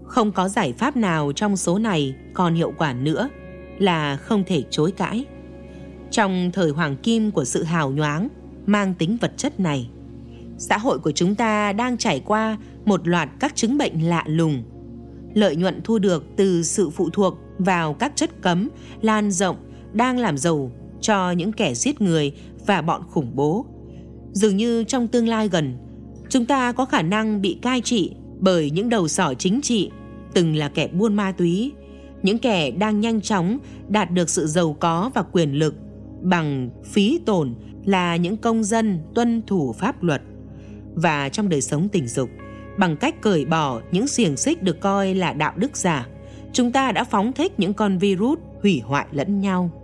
không có giải pháp nào trong số này còn hiệu quả nữa là không thể chối cãi. Trong thời hoàng kim của sự hào nhoáng mang tính vật chất này, xã hội của chúng ta đang trải qua một loạt các chứng bệnh lạ lùng. Lợi nhuận thu được từ sự phụ thuộc vào các chất cấm lan rộng đang làm giàu cho những kẻ giết người và bọn khủng bố. Dường như trong tương lai gần, chúng ta có khả năng bị cai trị bởi những đầu sỏ chính trị từng là kẻ buôn ma túy, những kẻ đang nhanh chóng đạt được sự giàu có và quyền lực bằng phí tổn là những công dân tuân thủ pháp luật và trong đời sống tình dục bằng cách cởi bỏ những xiềng xích được coi là đạo đức giả chúng ta đã phóng thích những con virus hủy hoại lẫn nhau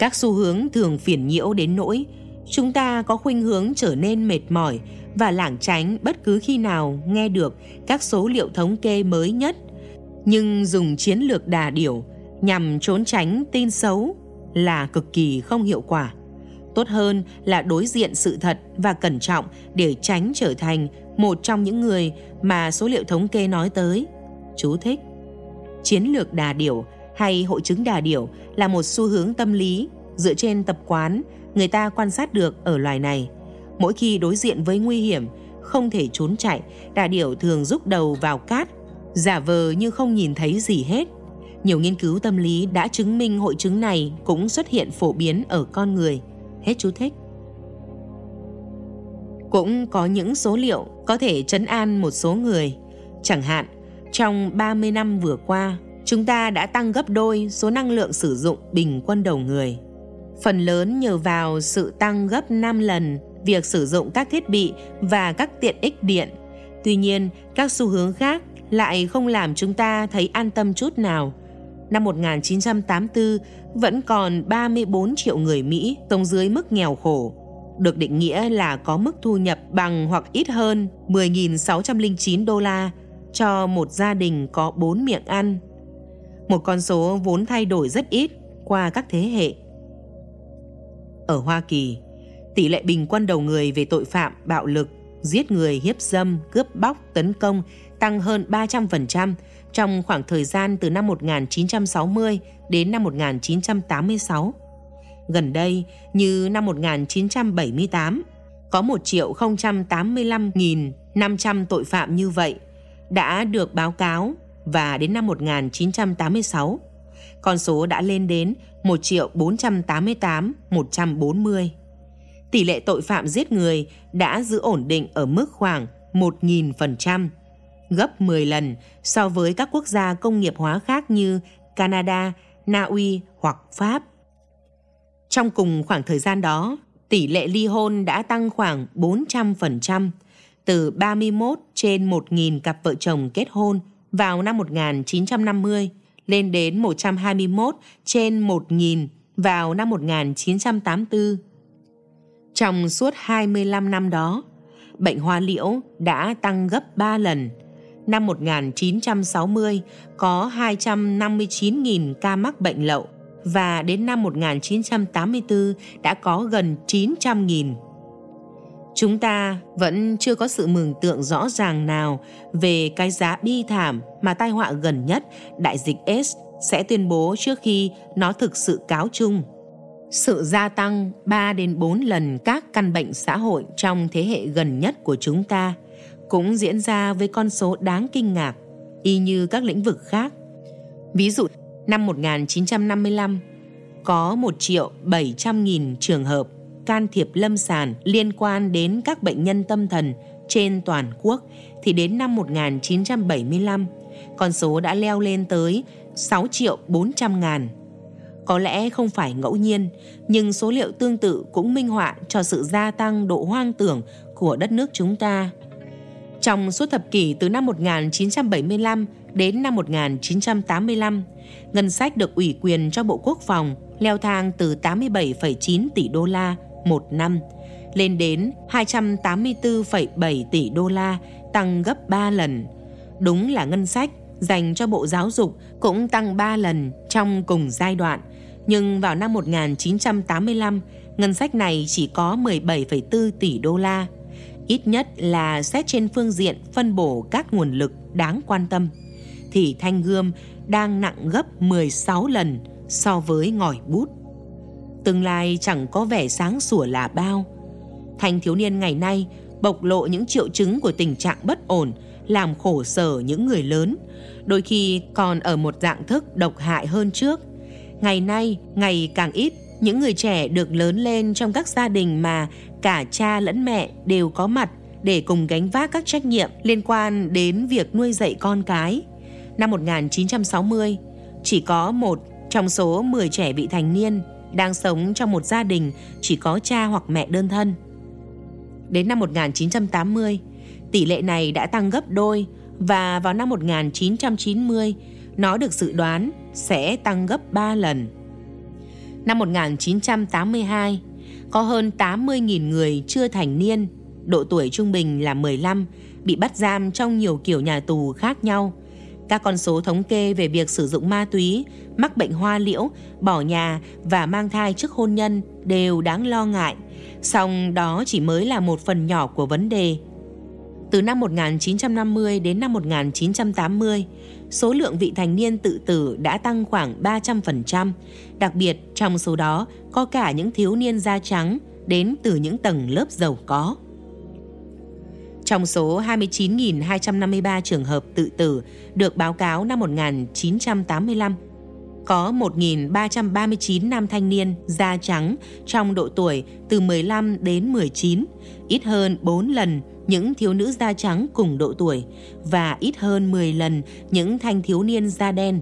các xu hướng thường phiền nhiễu đến nỗi, chúng ta có khuynh hướng trở nên mệt mỏi và lảng tránh bất cứ khi nào nghe được các số liệu thống kê mới nhất. Nhưng dùng chiến lược đà điểu nhằm trốn tránh tin xấu là cực kỳ không hiệu quả. Tốt hơn là đối diện sự thật và cẩn trọng để tránh trở thành một trong những người mà số liệu thống kê nói tới. Chú thích chiến lược đà điểu hay hội chứng đà điểu là một xu hướng tâm lý dựa trên tập quán người ta quan sát được ở loài này mỗi khi đối diện với nguy hiểm không thể trốn chạy đà điểu thường rúc đầu vào cát giả vờ như không nhìn thấy gì hết nhiều nghiên cứu tâm lý đã chứng minh hội chứng này cũng xuất hiện phổ biến ở con người. Hết chú thích. Cũng có những số liệu có thể chấn an một số người. Chẳng hạn, trong 30 năm vừa qua, chúng ta đã tăng gấp đôi số năng lượng sử dụng bình quân đầu người. Phần lớn nhờ vào sự tăng gấp 5 lần việc sử dụng các thiết bị và các tiện ích điện. Tuy nhiên, các xu hướng khác lại không làm chúng ta thấy an tâm chút nào năm 1984 vẫn còn 34 triệu người Mỹ sống dưới mức nghèo khổ, được định nghĩa là có mức thu nhập bằng hoặc ít hơn 10.609 đô la cho một gia đình có 4 miệng ăn. Một con số vốn thay đổi rất ít qua các thế hệ. Ở Hoa Kỳ, tỷ lệ bình quân đầu người về tội phạm, bạo lực, giết người, hiếp dâm, cướp bóc, tấn công tăng hơn 300% trong khoảng thời gian từ năm 1960 đến năm 1986. Gần đây, như năm 1978, có 1 triệu 085.500 tội phạm như vậy đã được báo cáo và đến năm 1986, con số đã lên đến 1 triệu 488 140. Tỷ lệ tội phạm giết người đã giữ ổn định ở mức khoảng 1.000%, gấp 10 lần so với các quốc gia công nghiệp hóa khác như Canada, Na Uy hoặc Pháp. Trong cùng khoảng thời gian đó, tỷ lệ ly hôn đã tăng khoảng 400%, từ 31 trên 1.000 cặp vợ chồng kết hôn vào năm 1950 lên đến 121 trên 1.000 vào năm 1984. Trong suốt 25 năm đó, bệnh hoa liễu đã tăng gấp 3 lần. Năm 1960 có 259.000 ca mắc bệnh lậu và đến năm 1984 đã có gần 900.000. Chúng ta vẫn chưa có sự mường tượng rõ ràng nào về cái giá bi thảm mà tai họa gần nhất đại dịch S sẽ tuyên bố trước khi nó thực sự cáo chung. Sự gia tăng 3 đến 4 lần các căn bệnh xã hội trong thế hệ gần nhất của chúng ta cũng diễn ra với con số đáng kinh ngạc, y như các lĩnh vực khác. Ví dụ, năm 1955 có 1 triệu 700 nghìn trường hợp can thiệp lâm sàng liên quan đến các bệnh nhân tâm thần trên toàn quốc thì đến năm 1975 con số đã leo lên tới 6 triệu 400 ngàn. Có lẽ không phải ngẫu nhiên, nhưng số liệu tương tự cũng minh họa cho sự gia tăng độ hoang tưởng của đất nước chúng ta. Trong suốt thập kỷ từ năm 1975 đến năm 1985, ngân sách được ủy quyền cho Bộ Quốc phòng leo thang từ 87,9 tỷ đô la một năm lên đến 284,7 tỷ đô la, tăng gấp 3 lần. Đúng là ngân sách dành cho Bộ Giáo dục cũng tăng 3 lần trong cùng giai đoạn, nhưng vào năm 1985, ngân sách này chỉ có 17,4 tỷ đô la. Ít nhất là xét trên phương diện phân bổ các nguồn lực đáng quan tâm, thì thanh gươm đang nặng gấp 16 lần so với ngòi bút. Tương lai chẳng có vẻ sáng sủa là bao. Thanh thiếu niên ngày nay bộc lộ những triệu chứng của tình trạng bất ổn, làm khổ sở những người lớn, đôi khi còn ở một dạng thức độc hại hơn trước. Ngày nay, ngày càng ít những người trẻ được lớn lên trong các gia đình mà cả cha lẫn mẹ đều có mặt để cùng gánh vác các trách nhiệm liên quan đến việc nuôi dạy con cái. Năm 1960, chỉ có một trong số 10 trẻ vị thành niên đang sống trong một gia đình chỉ có cha hoặc mẹ đơn thân. Đến năm 1980, tỷ lệ này đã tăng gấp đôi và vào năm 1990, nó được dự đoán sẽ tăng gấp 3 lần. Năm 1982, có hơn 80.000 người chưa thành niên, độ tuổi trung bình là 15, bị bắt giam trong nhiều kiểu nhà tù khác nhau – các con số thống kê về việc sử dụng ma túy, mắc bệnh hoa liễu, bỏ nhà và mang thai trước hôn nhân đều đáng lo ngại. Song đó chỉ mới là một phần nhỏ của vấn đề. Từ năm 1950 đến năm 1980, số lượng vị thành niên tự tử đã tăng khoảng 300%, đặc biệt trong số đó có cả những thiếu niên da trắng đến từ những tầng lớp giàu có. Trong số 29.253 trường hợp tự tử được báo cáo năm 1985, có 1.339 nam thanh niên da trắng trong độ tuổi từ 15 đến 19, ít hơn 4 lần những thiếu nữ da trắng cùng độ tuổi và ít hơn 10 lần những thanh thiếu niên da đen.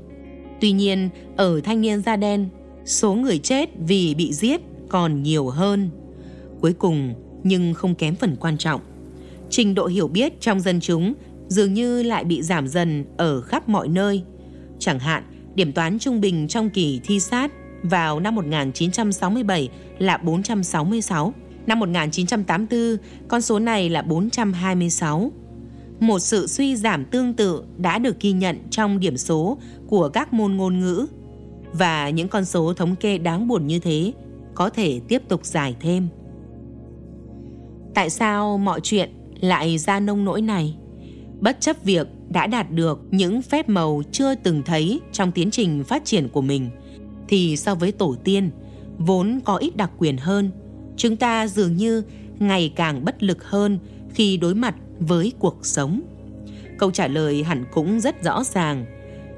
Tuy nhiên, ở thanh niên da đen, số người chết vì bị giết còn nhiều hơn. Cuối cùng, nhưng không kém phần quan trọng, trình độ hiểu biết trong dân chúng dường như lại bị giảm dần ở khắp mọi nơi. Chẳng hạn, điểm toán trung bình trong kỳ thi sát vào năm 1967 là 466, năm 1984 con số này là 426. Một sự suy giảm tương tự đã được ghi nhận trong điểm số của các môn ngôn ngữ và những con số thống kê đáng buồn như thế có thể tiếp tục dài thêm. Tại sao mọi chuyện lại ra nông nỗi này. Bất chấp việc đã đạt được những phép màu chưa từng thấy trong tiến trình phát triển của mình, thì so với tổ tiên, vốn có ít đặc quyền hơn. Chúng ta dường như ngày càng bất lực hơn khi đối mặt với cuộc sống. Câu trả lời hẳn cũng rất rõ ràng.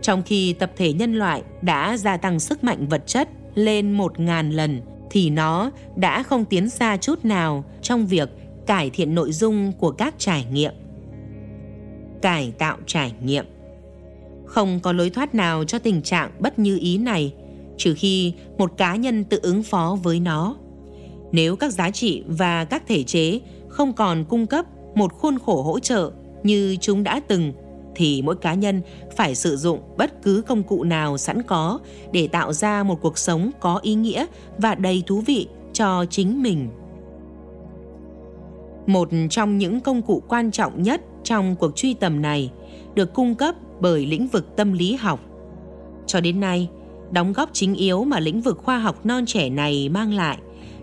Trong khi tập thể nhân loại đã gia tăng sức mạnh vật chất lên một ngàn lần, thì nó đã không tiến xa chút nào trong việc cải thiện nội dung của các trải nghiệm. Cải tạo trải nghiệm. Không có lối thoát nào cho tình trạng bất như ý này, trừ khi một cá nhân tự ứng phó với nó. Nếu các giá trị và các thể chế không còn cung cấp một khuôn khổ hỗ trợ như chúng đã từng, thì mỗi cá nhân phải sử dụng bất cứ công cụ nào sẵn có để tạo ra một cuộc sống có ý nghĩa và đầy thú vị cho chính mình một trong những công cụ quan trọng nhất trong cuộc truy tầm này được cung cấp bởi lĩnh vực tâm lý học. Cho đến nay, đóng góp chính yếu mà lĩnh vực khoa học non trẻ này mang lại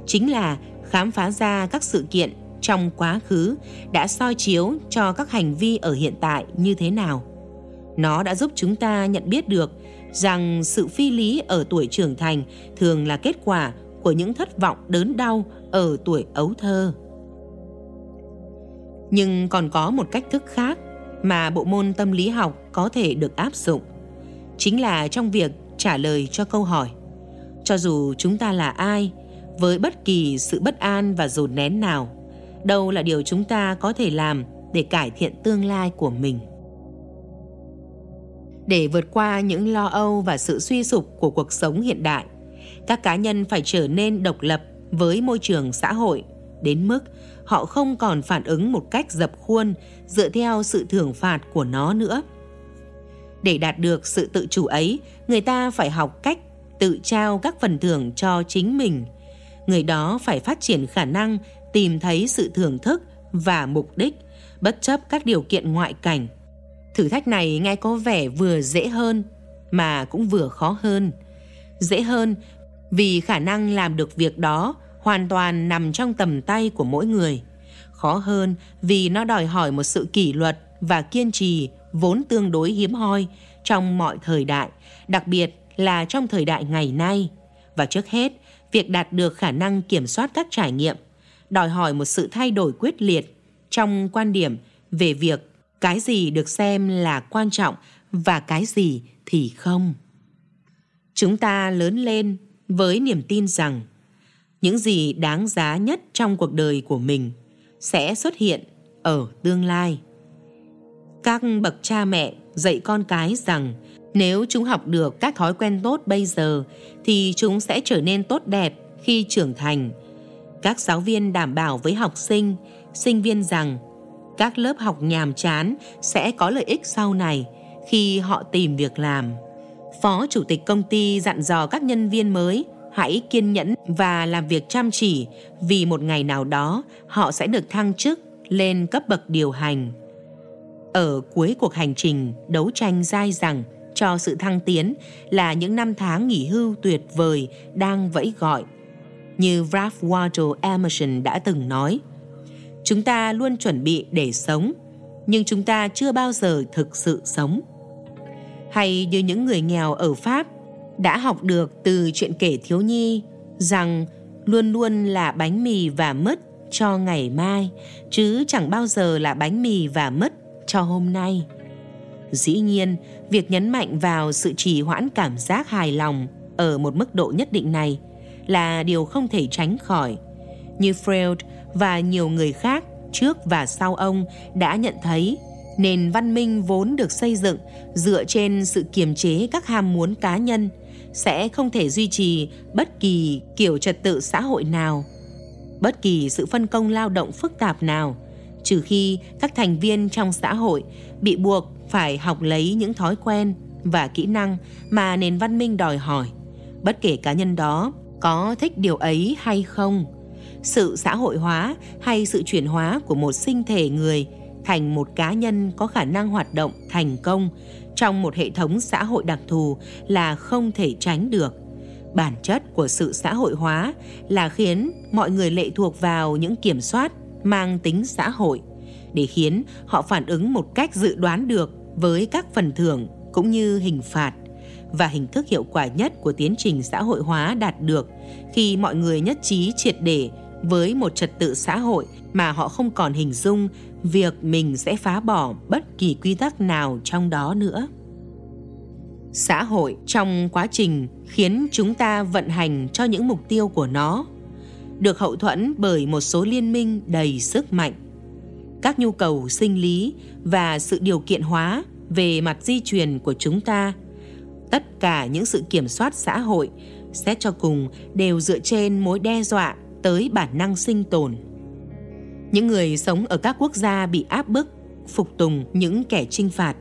chính là khám phá ra các sự kiện trong quá khứ đã soi chiếu cho các hành vi ở hiện tại như thế nào. Nó đã giúp chúng ta nhận biết được rằng sự phi lý ở tuổi trưởng thành thường là kết quả của những thất vọng đớn đau ở tuổi ấu thơ nhưng còn có một cách thức khác mà bộ môn tâm lý học có thể được áp dụng. Chính là trong việc trả lời cho câu hỏi, cho dù chúng ta là ai, với bất kỳ sự bất an và dồn nén nào, đâu là điều chúng ta có thể làm để cải thiện tương lai của mình. Để vượt qua những lo âu và sự suy sụp của cuộc sống hiện đại, các cá nhân phải trở nên độc lập với môi trường xã hội đến mức họ không còn phản ứng một cách dập khuôn dựa theo sự thưởng phạt của nó nữa. Để đạt được sự tự chủ ấy, người ta phải học cách tự trao các phần thưởng cho chính mình. Người đó phải phát triển khả năng tìm thấy sự thưởng thức và mục đích, bất chấp các điều kiện ngoại cảnh. Thử thách này nghe có vẻ vừa dễ hơn, mà cũng vừa khó hơn. Dễ hơn vì khả năng làm được việc đó hoàn toàn nằm trong tầm tay của mỗi người. Khó hơn vì nó đòi hỏi một sự kỷ luật và kiên trì, vốn tương đối hiếm hoi trong mọi thời đại, đặc biệt là trong thời đại ngày nay. Và trước hết, việc đạt được khả năng kiểm soát các trải nghiệm đòi hỏi một sự thay đổi quyết liệt trong quan điểm về việc cái gì được xem là quan trọng và cái gì thì không. Chúng ta lớn lên với niềm tin rằng những gì đáng giá nhất trong cuộc đời của mình sẽ xuất hiện ở tương lai. Các bậc cha mẹ dạy con cái rằng nếu chúng học được các thói quen tốt bây giờ thì chúng sẽ trở nên tốt đẹp khi trưởng thành. Các giáo viên đảm bảo với học sinh sinh viên rằng các lớp học nhàm chán sẽ có lợi ích sau này khi họ tìm việc làm. Phó chủ tịch công ty dặn dò các nhân viên mới hãy kiên nhẫn và làm việc chăm chỉ vì một ngày nào đó họ sẽ được thăng chức lên cấp bậc điều hành ở cuối cuộc hành trình đấu tranh dai dẳng cho sự thăng tiến là những năm tháng nghỉ hưu tuyệt vời đang vẫy gọi như Ralph Waldo Emerson đã từng nói. Chúng ta luôn chuẩn bị để sống, nhưng chúng ta chưa bao giờ thực sự sống. Hay như những người nghèo ở Pháp đã học được từ chuyện kể thiếu nhi rằng luôn luôn là bánh mì và mứt cho ngày mai, chứ chẳng bao giờ là bánh mì và mứt cho hôm nay. Dĩ nhiên, việc nhấn mạnh vào sự trì hoãn cảm giác hài lòng ở một mức độ nhất định này là điều không thể tránh khỏi. Như Freud và nhiều người khác trước và sau ông đã nhận thấy nền văn minh vốn được xây dựng dựa trên sự kiềm chế các ham muốn cá nhân sẽ không thể duy trì bất kỳ kiểu trật tự xã hội nào, bất kỳ sự phân công lao động phức tạp nào, trừ khi các thành viên trong xã hội bị buộc phải học lấy những thói quen và kỹ năng mà nền văn minh đòi hỏi, bất kể cá nhân đó có thích điều ấy hay không sự xã hội hóa hay sự chuyển hóa của một sinh thể người thành một cá nhân có khả năng hoạt động thành công trong một hệ thống xã hội đặc thù là không thể tránh được. Bản chất của sự xã hội hóa là khiến mọi người lệ thuộc vào những kiểm soát mang tính xã hội, để khiến họ phản ứng một cách dự đoán được với các phần thưởng cũng như hình phạt và hình thức hiệu quả nhất của tiến trình xã hội hóa đạt được khi mọi người nhất trí triệt để với một trật tự xã hội mà họ không còn hình dung việc mình sẽ phá bỏ bất kỳ quy tắc nào trong đó nữa. Xã hội trong quá trình khiến chúng ta vận hành cho những mục tiêu của nó được hậu thuẫn bởi một số liên minh đầy sức mạnh. Các nhu cầu sinh lý và sự điều kiện hóa về mặt di truyền của chúng ta, tất cả những sự kiểm soát xã hội xét cho cùng đều dựa trên mối đe dọa tới bản năng sinh tồn những người sống ở các quốc gia bị áp bức, phục tùng những kẻ trinh phạt,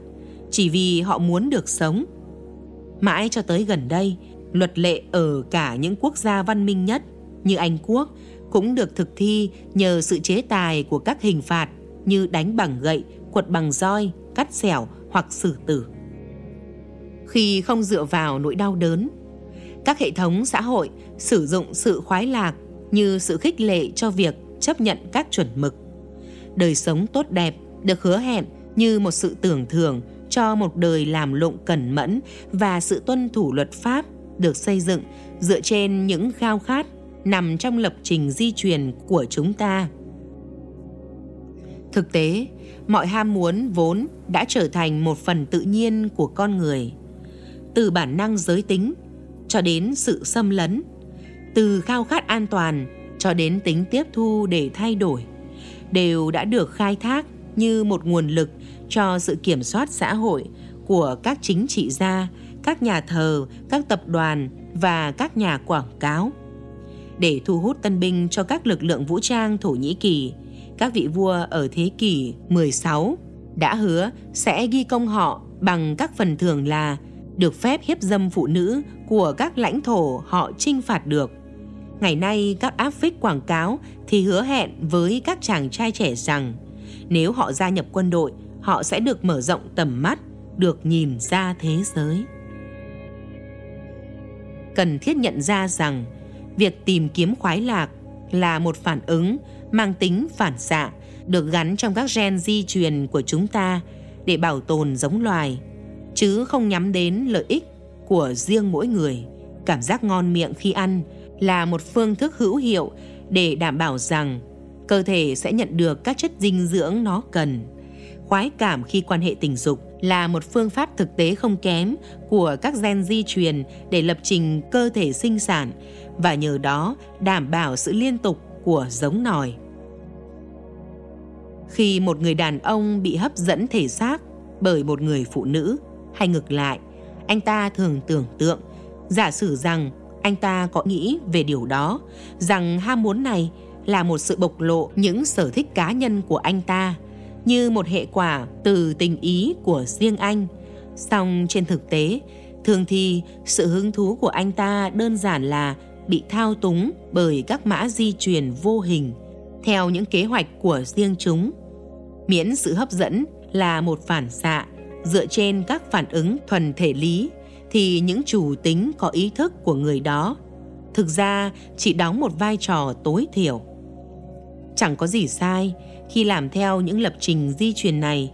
chỉ vì họ muốn được sống. Mãi cho tới gần đây, luật lệ ở cả những quốc gia văn minh nhất như anh quốc cũng được thực thi nhờ sự chế tài của các hình phạt như đánh bằng gậy, quật bằng roi, cắt xẻo hoặc xử tử. Khi không dựa vào nỗi đau đớn, các hệ thống xã hội sử dụng sự khoái lạc như sự khích lệ cho việc chấp nhận các chuẩn mực. Đời sống tốt đẹp được hứa hẹn như một sự tưởng thưởng cho một đời làm lụng cẩn mẫn và sự tuân thủ luật pháp được xây dựng dựa trên những khao khát nằm trong lập trình di truyền của chúng ta. Thực tế, mọi ham muốn vốn đã trở thành một phần tự nhiên của con người. Từ bản năng giới tính cho đến sự xâm lấn, từ khao khát an toàn cho đến tính tiếp thu để thay đổi đều đã được khai thác như một nguồn lực cho sự kiểm soát xã hội của các chính trị gia, các nhà thờ, các tập đoàn và các nhà quảng cáo. Để thu hút tân binh cho các lực lượng vũ trang Thổ Nhĩ Kỳ, các vị vua ở thế kỷ 16 đã hứa sẽ ghi công họ bằng các phần thưởng là được phép hiếp dâm phụ nữ của các lãnh thổ họ chinh phạt được. Ngày nay các áp phích quảng cáo thì hứa hẹn với các chàng trai trẻ rằng nếu họ gia nhập quân đội, họ sẽ được mở rộng tầm mắt, được nhìn ra thế giới. Cần thiết nhận ra rằng việc tìm kiếm khoái lạc là một phản ứng mang tính phản xạ được gắn trong các gen di truyền của chúng ta để bảo tồn giống loài chứ không nhắm đến lợi ích của riêng mỗi người. Cảm giác ngon miệng khi ăn là một phương thức hữu hiệu để đảm bảo rằng cơ thể sẽ nhận được các chất dinh dưỡng nó cần. Khoái cảm khi quan hệ tình dục là một phương pháp thực tế không kém của các gen di truyền để lập trình cơ thể sinh sản và nhờ đó đảm bảo sự liên tục của giống nòi. Khi một người đàn ông bị hấp dẫn thể xác bởi một người phụ nữ hay ngược lại, anh ta thường tưởng tượng, giả sử rằng anh ta có nghĩ về điều đó, rằng ham muốn này là một sự bộc lộ những sở thích cá nhân của anh ta, như một hệ quả từ tình ý của riêng anh. Song trên thực tế, thường thì sự hứng thú của anh ta đơn giản là bị thao túng bởi các mã di truyền vô hình theo những kế hoạch của riêng chúng. Miễn sự hấp dẫn là một phản xạ dựa trên các phản ứng thuần thể lý thì những chủ tính có ý thức của người đó thực ra chỉ đóng một vai trò tối thiểu chẳng có gì sai khi làm theo những lập trình di truyền này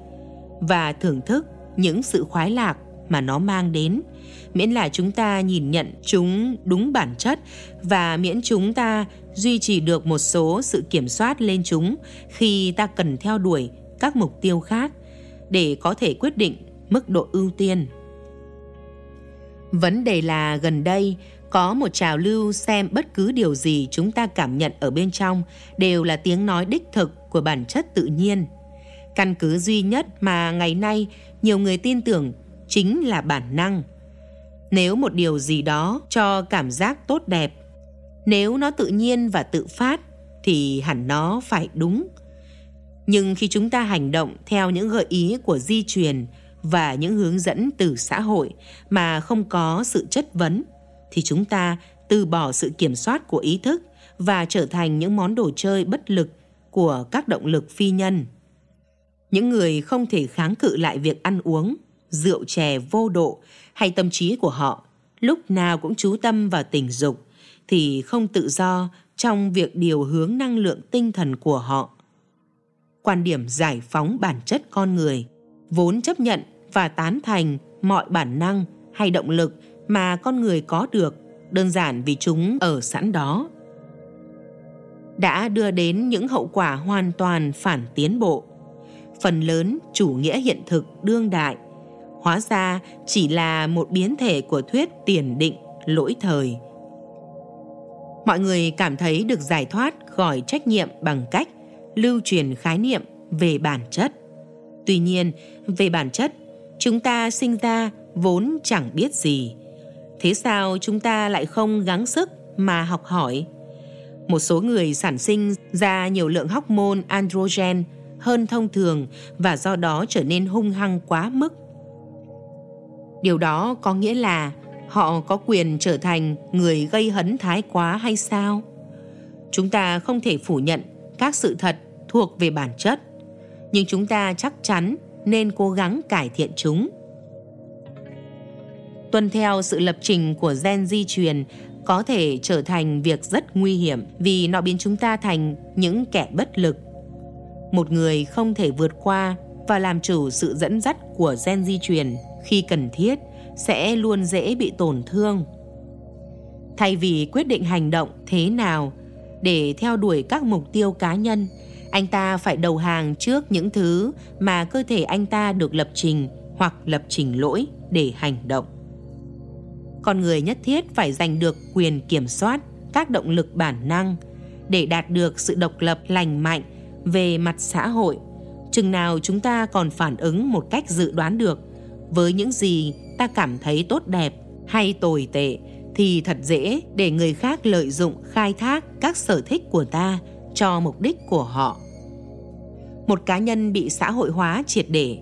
và thưởng thức những sự khoái lạc mà nó mang đến, miễn là chúng ta nhìn nhận chúng đúng bản chất và miễn chúng ta duy trì được một số sự kiểm soát lên chúng khi ta cần theo đuổi các mục tiêu khác để có thể quyết định mức độ ưu tiên. Vấn đề là gần đây có một trào lưu xem bất cứ điều gì chúng ta cảm nhận ở bên trong đều là tiếng nói đích thực của bản chất tự nhiên. Căn cứ duy nhất mà ngày nay nhiều người tin tưởng chính là bản năng. Nếu một điều gì đó cho cảm giác tốt đẹp, nếu nó tự nhiên và tự phát thì hẳn nó phải đúng nhưng khi chúng ta hành động theo những gợi ý của di truyền và những hướng dẫn từ xã hội mà không có sự chất vấn thì chúng ta từ bỏ sự kiểm soát của ý thức và trở thành những món đồ chơi bất lực của các động lực phi nhân. Những người không thể kháng cự lại việc ăn uống, rượu chè vô độ hay tâm trí của họ lúc nào cũng chú tâm vào tình dục thì không tự do trong việc điều hướng năng lượng tinh thần của họ quan điểm giải phóng bản chất con người vốn chấp nhận và tán thành mọi bản năng hay động lực mà con người có được, đơn giản vì chúng ở sẵn đó. Đã đưa đến những hậu quả hoàn toàn phản tiến bộ. Phần lớn chủ nghĩa hiện thực đương đại, hóa ra chỉ là một biến thể của thuyết tiền định, lỗi thời. Mọi người cảm thấy được giải thoát khỏi trách nhiệm bằng cách lưu truyền khái niệm về bản chất tuy nhiên, về bản chất, chúng ta sinh ra vốn chẳng biết gì. Thế sao chúng ta lại không gắng sức mà học hỏi? Một số người sản sinh ra nhiều lượng hormone androgen hơn thông thường và do đó trở nên hung hăng quá mức. Điều đó có nghĩa là họ có quyền trở thành người gây hấn thái quá hay sao? Chúng ta không thể phủ nhận các sự thật thuộc về bản chất nhưng chúng ta chắc chắn nên cố gắng cải thiện chúng. Tuân theo sự lập trình của gen di truyền, có thể trở thành việc rất nguy hiểm vì nó biến chúng ta thành những kẻ bất lực. Một người không thể vượt qua và làm chủ sự dẫn dắt của gen di truyền khi cần thiết sẽ luôn dễ bị tổn thương. Thay vì quyết định hành động thế nào để theo đuổi các mục tiêu cá nhân anh ta phải đầu hàng trước những thứ mà cơ thể anh ta được lập trình hoặc lập trình lỗi để hành động. Con người nhất thiết phải giành được quyền kiểm soát các động lực bản năng để đạt được sự độc lập, lành mạnh về mặt xã hội. Chừng nào chúng ta còn phản ứng một cách dự đoán được, với những gì ta cảm thấy tốt đẹp hay tồi tệ, thì thật dễ để người khác lợi dụng, khai thác các sở thích của ta cho mục đích của họ một cá nhân bị xã hội hóa triệt để,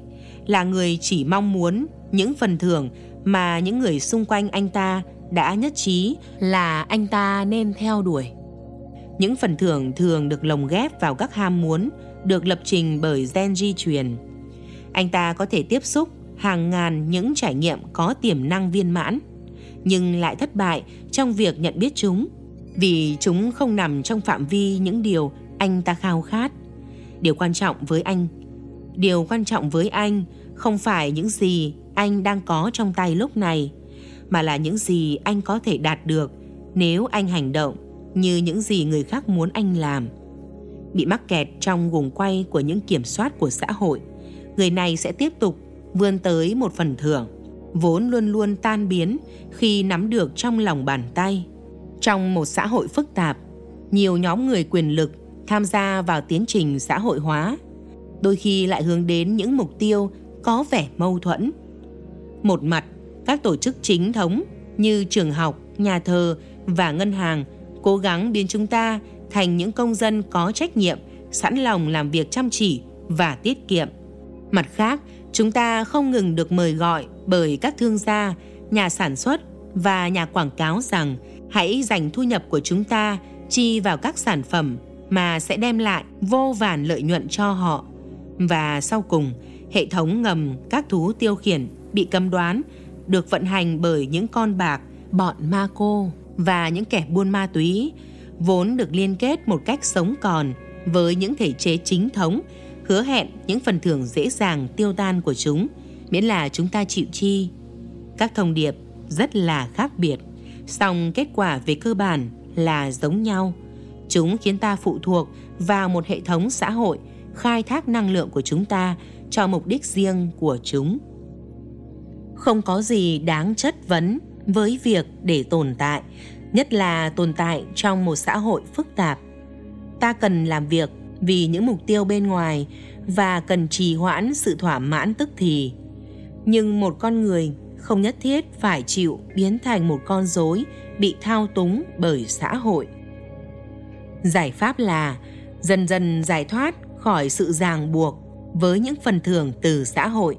là người chỉ mong muốn những phần thưởng mà những người xung quanh anh ta đã nhất trí là anh ta nên theo đuổi. Những phần thưởng thường được lồng ghép vào các ham muốn được lập trình bởi gen di truyền. Anh ta có thể tiếp xúc hàng ngàn những trải nghiệm có tiềm năng viên mãn, nhưng lại thất bại trong việc nhận biết chúng, vì chúng không nằm trong phạm vi những điều anh ta khao khát điều quan trọng với anh. Điều quan trọng với anh không phải những gì anh đang có trong tay lúc này, mà là những gì anh có thể đạt được nếu anh hành động như những gì người khác muốn anh làm. Bị mắc kẹt trong guồng quay của những kiểm soát của xã hội, người này sẽ tiếp tục vươn tới một phần thưởng, vốn luôn luôn tan biến khi nắm được trong lòng bàn tay. Trong một xã hội phức tạp, nhiều nhóm người quyền lực tham gia vào tiến trình xã hội hóa. Đôi khi lại hướng đến những mục tiêu có vẻ mâu thuẫn. Một mặt, các tổ chức chính thống như trường học, nhà thờ và ngân hàng cố gắng biến chúng ta thành những công dân có trách nhiệm, sẵn lòng làm việc chăm chỉ và tiết kiệm. Mặt khác, chúng ta không ngừng được mời gọi bởi các thương gia, nhà sản xuất và nhà quảng cáo rằng hãy dành thu nhập của chúng ta chi vào các sản phẩm mà sẽ đem lại vô vàn lợi nhuận cho họ. Và sau cùng, hệ thống ngầm các thú tiêu khiển bị cấm đoán, được vận hành bởi những con bạc, bọn ma cô và những kẻ buôn ma túy, vốn được liên kết một cách sống còn với những thể chế chính thống, hứa hẹn những phần thưởng dễ dàng tiêu tan của chúng, miễn là chúng ta chịu chi. Các thông điệp rất là khác biệt, song kết quả về cơ bản là giống nhau chúng khiến ta phụ thuộc vào một hệ thống xã hội, khai thác năng lượng của chúng ta cho mục đích riêng của chúng. Không có gì đáng chất vấn với việc để tồn tại, nhất là tồn tại trong một xã hội phức tạp. Ta cần làm việc vì những mục tiêu bên ngoài và cần trì hoãn sự thỏa mãn tức thì. Nhưng một con người không nhất thiết phải chịu biến thành một con rối bị thao túng bởi xã hội giải pháp là dần dần giải thoát khỏi sự ràng buộc với những phần thưởng từ xã hội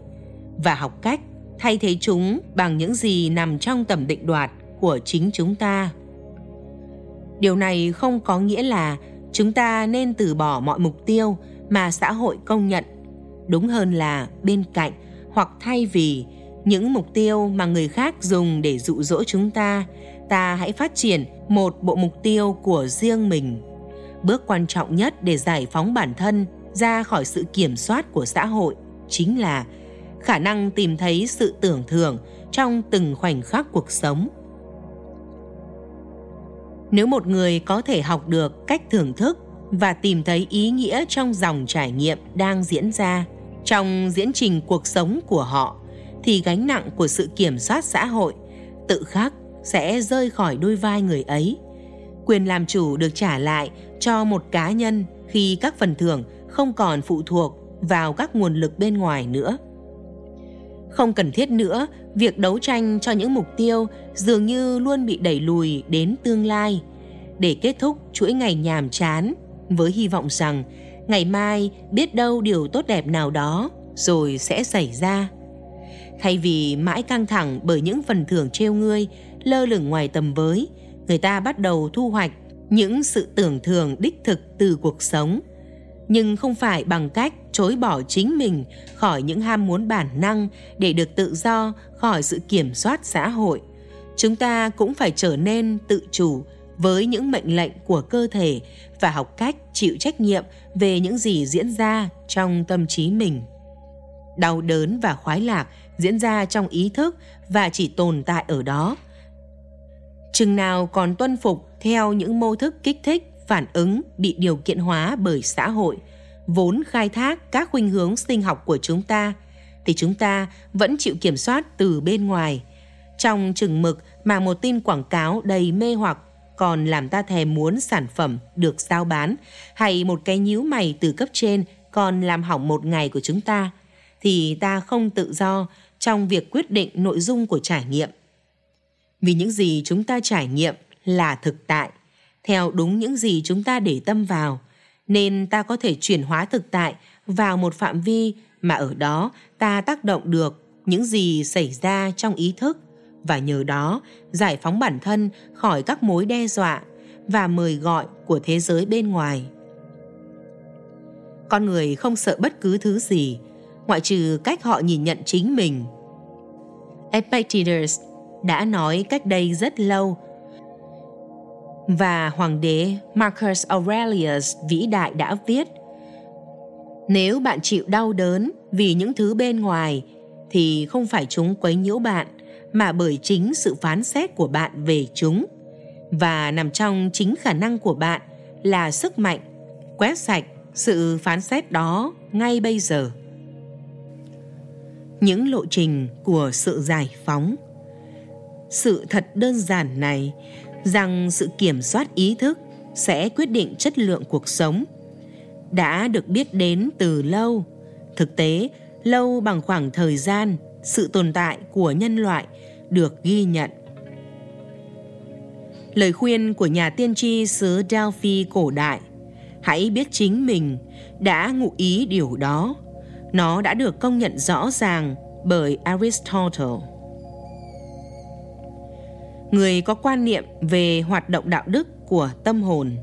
và học cách thay thế chúng bằng những gì nằm trong tầm định đoạt của chính chúng ta. Điều này không có nghĩa là chúng ta nên từ bỏ mọi mục tiêu mà xã hội công nhận. Đúng hơn là bên cạnh hoặc thay vì những mục tiêu mà người khác dùng để dụ dỗ chúng ta ta hãy phát triển một bộ mục tiêu của riêng mình bước quan trọng nhất để giải phóng bản thân ra khỏi sự kiểm soát của xã hội chính là khả năng tìm thấy sự tưởng thưởng trong từng khoảnh khắc cuộc sống. Nếu một người có thể học được cách thưởng thức và tìm thấy ý nghĩa trong dòng trải nghiệm đang diễn ra trong diễn trình cuộc sống của họ, thì gánh nặng của sự kiểm soát xã hội tự khắc sẽ rơi khỏi đôi vai người ấy. Quyền làm chủ được trả lại cho một cá nhân khi các phần thưởng không còn phụ thuộc vào các nguồn lực bên ngoài nữa. Không cần thiết nữa, việc đấu tranh cho những mục tiêu dường như luôn bị đẩy lùi đến tương lai. Để kết thúc chuỗi ngày nhàm chán với hy vọng rằng ngày mai biết đâu điều tốt đẹp nào đó rồi sẽ xảy ra. Thay vì mãi căng thẳng bởi những phần thưởng treo ngươi, lơ lửng ngoài tầm với, người ta bắt đầu thu hoạch những sự tưởng thường đích thực từ cuộc sống. Nhưng không phải bằng cách chối bỏ chính mình khỏi những ham muốn bản năng để được tự do khỏi sự kiểm soát xã hội, chúng ta cũng phải trở nên tự chủ với những mệnh lệnh của cơ thể và học cách chịu trách nhiệm về những gì diễn ra trong tâm trí mình. Đau đớn và khoái lạc diễn ra trong ý thức và chỉ tồn tại ở đó chừng nào còn tuân phục theo những mô thức kích thích, phản ứng bị điều kiện hóa bởi xã hội, vốn khai thác các khuynh hướng sinh học của chúng ta, thì chúng ta vẫn chịu kiểm soát từ bên ngoài. Trong chừng mực mà một tin quảng cáo đầy mê hoặc còn làm ta thèm muốn sản phẩm được giao bán hay một cái nhíu mày từ cấp trên còn làm hỏng một ngày của chúng ta, thì ta không tự do trong việc quyết định nội dung của trải nghiệm vì những gì chúng ta trải nghiệm là thực tại. Theo đúng những gì chúng ta để tâm vào, nên ta có thể chuyển hóa thực tại vào một phạm vi mà ở đó ta tác động được những gì xảy ra trong ý thức và nhờ đó giải phóng bản thân khỏi các mối đe dọa và mời gọi của thế giới bên ngoài. Con người không sợ bất cứ thứ gì, ngoại trừ cách họ nhìn nhận chính mình. Epictetus đã nói cách đây rất lâu. Và hoàng đế Marcus Aurelius vĩ đại đã viết, nếu bạn chịu đau đớn vì những thứ bên ngoài, thì không phải chúng quấy nhiễu bạn, mà bởi chính sự phán xét của bạn về chúng. Và nằm trong chính khả năng của bạn là sức mạnh, quét sạch sự phán xét đó ngay bây giờ. Những lộ trình của sự giải phóng sự thật đơn giản này rằng sự kiểm soát ý thức sẽ quyết định chất lượng cuộc sống. Đã được biết đến từ lâu, thực tế lâu bằng khoảng thời gian, sự tồn tại của nhân loại được ghi nhận. Lời khuyên của nhà tiên tri xứ delphi cổ đại, hãy biết chính mình đã ngụ ý điều đó. Nó đã được công nhận rõ ràng bởi aristotle người có quan niệm về hoạt động đạo đức của tâm hồn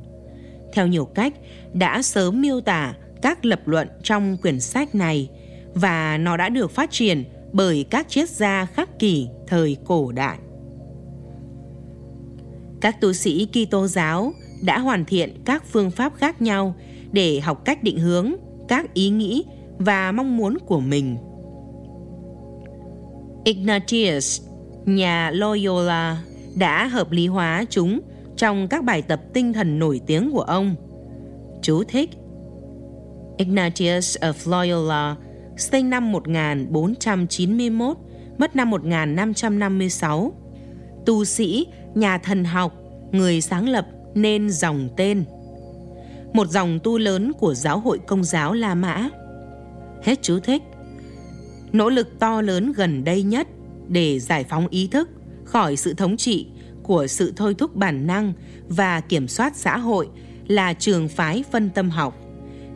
theo nhiều cách đã sớm miêu tả các lập luận trong quyển sách này và nó đã được phát triển bởi các triết gia khắc kỷ thời cổ đại. Các tu sĩ Kitô giáo đã hoàn thiện các phương pháp khác nhau để học cách định hướng các ý nghĩ và mong muốn của mình. Ignatius, nhà Loyola đã hợp lý hóa chúng trong các bài tập tinh thần nổi tiếng của ông. Chú thích Ignatius of Loyola sinh năm 1491, mất năm 1556. Tu sĩ, nhà thần học, người sáng lập nên dòng tên. Một dòng tu lớn của giáo hội công giáo La Mã. Hết chú thích. Nỗ lực to lớn gần đây nhất để giải phóng ý thức khỏi sự thống trị của sự thôi thúc bản năng và kiểm soát xã hội là trường phái phân tâm học.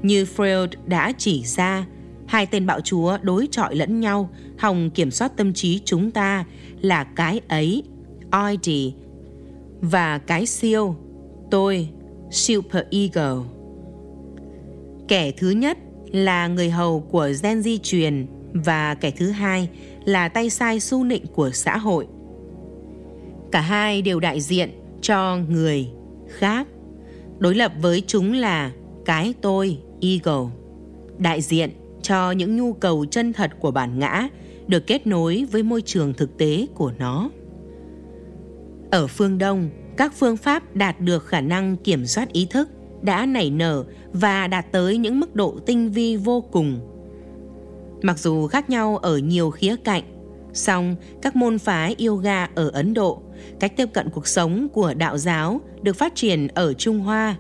Như Freud đã chỉ ra, hai tên bạo chúa đối chọi lẫn nhau, hòng kiểm soát tâm trí chúng ta là cái ấy, ID, và cái siêu, tôi, super ego. Kẻ thứ nhất là người hầu của gen di truyền và kẻ thứ hai là tay sai su nịnh của xã hội – cả hai đều đại diện cho người khác đối lập với chúng là cái tôi ego đại diện cho những nhu cầu chân thật của bản ngã được kết nối với môi trường thực tế của nó. Ở phương Đông, các phương pháp đạt được khả năng kiểm soát ý thức đã nảy nở và đạt tới những mức độ tinh vi vô cùng. Mặc dù khác nhau ở nhiều khía cạnh, song các môn phái yoga ở Ấn Độ, cách tiếp cận cuộc sống của đạo giáo được phát triển ở Trung Hoa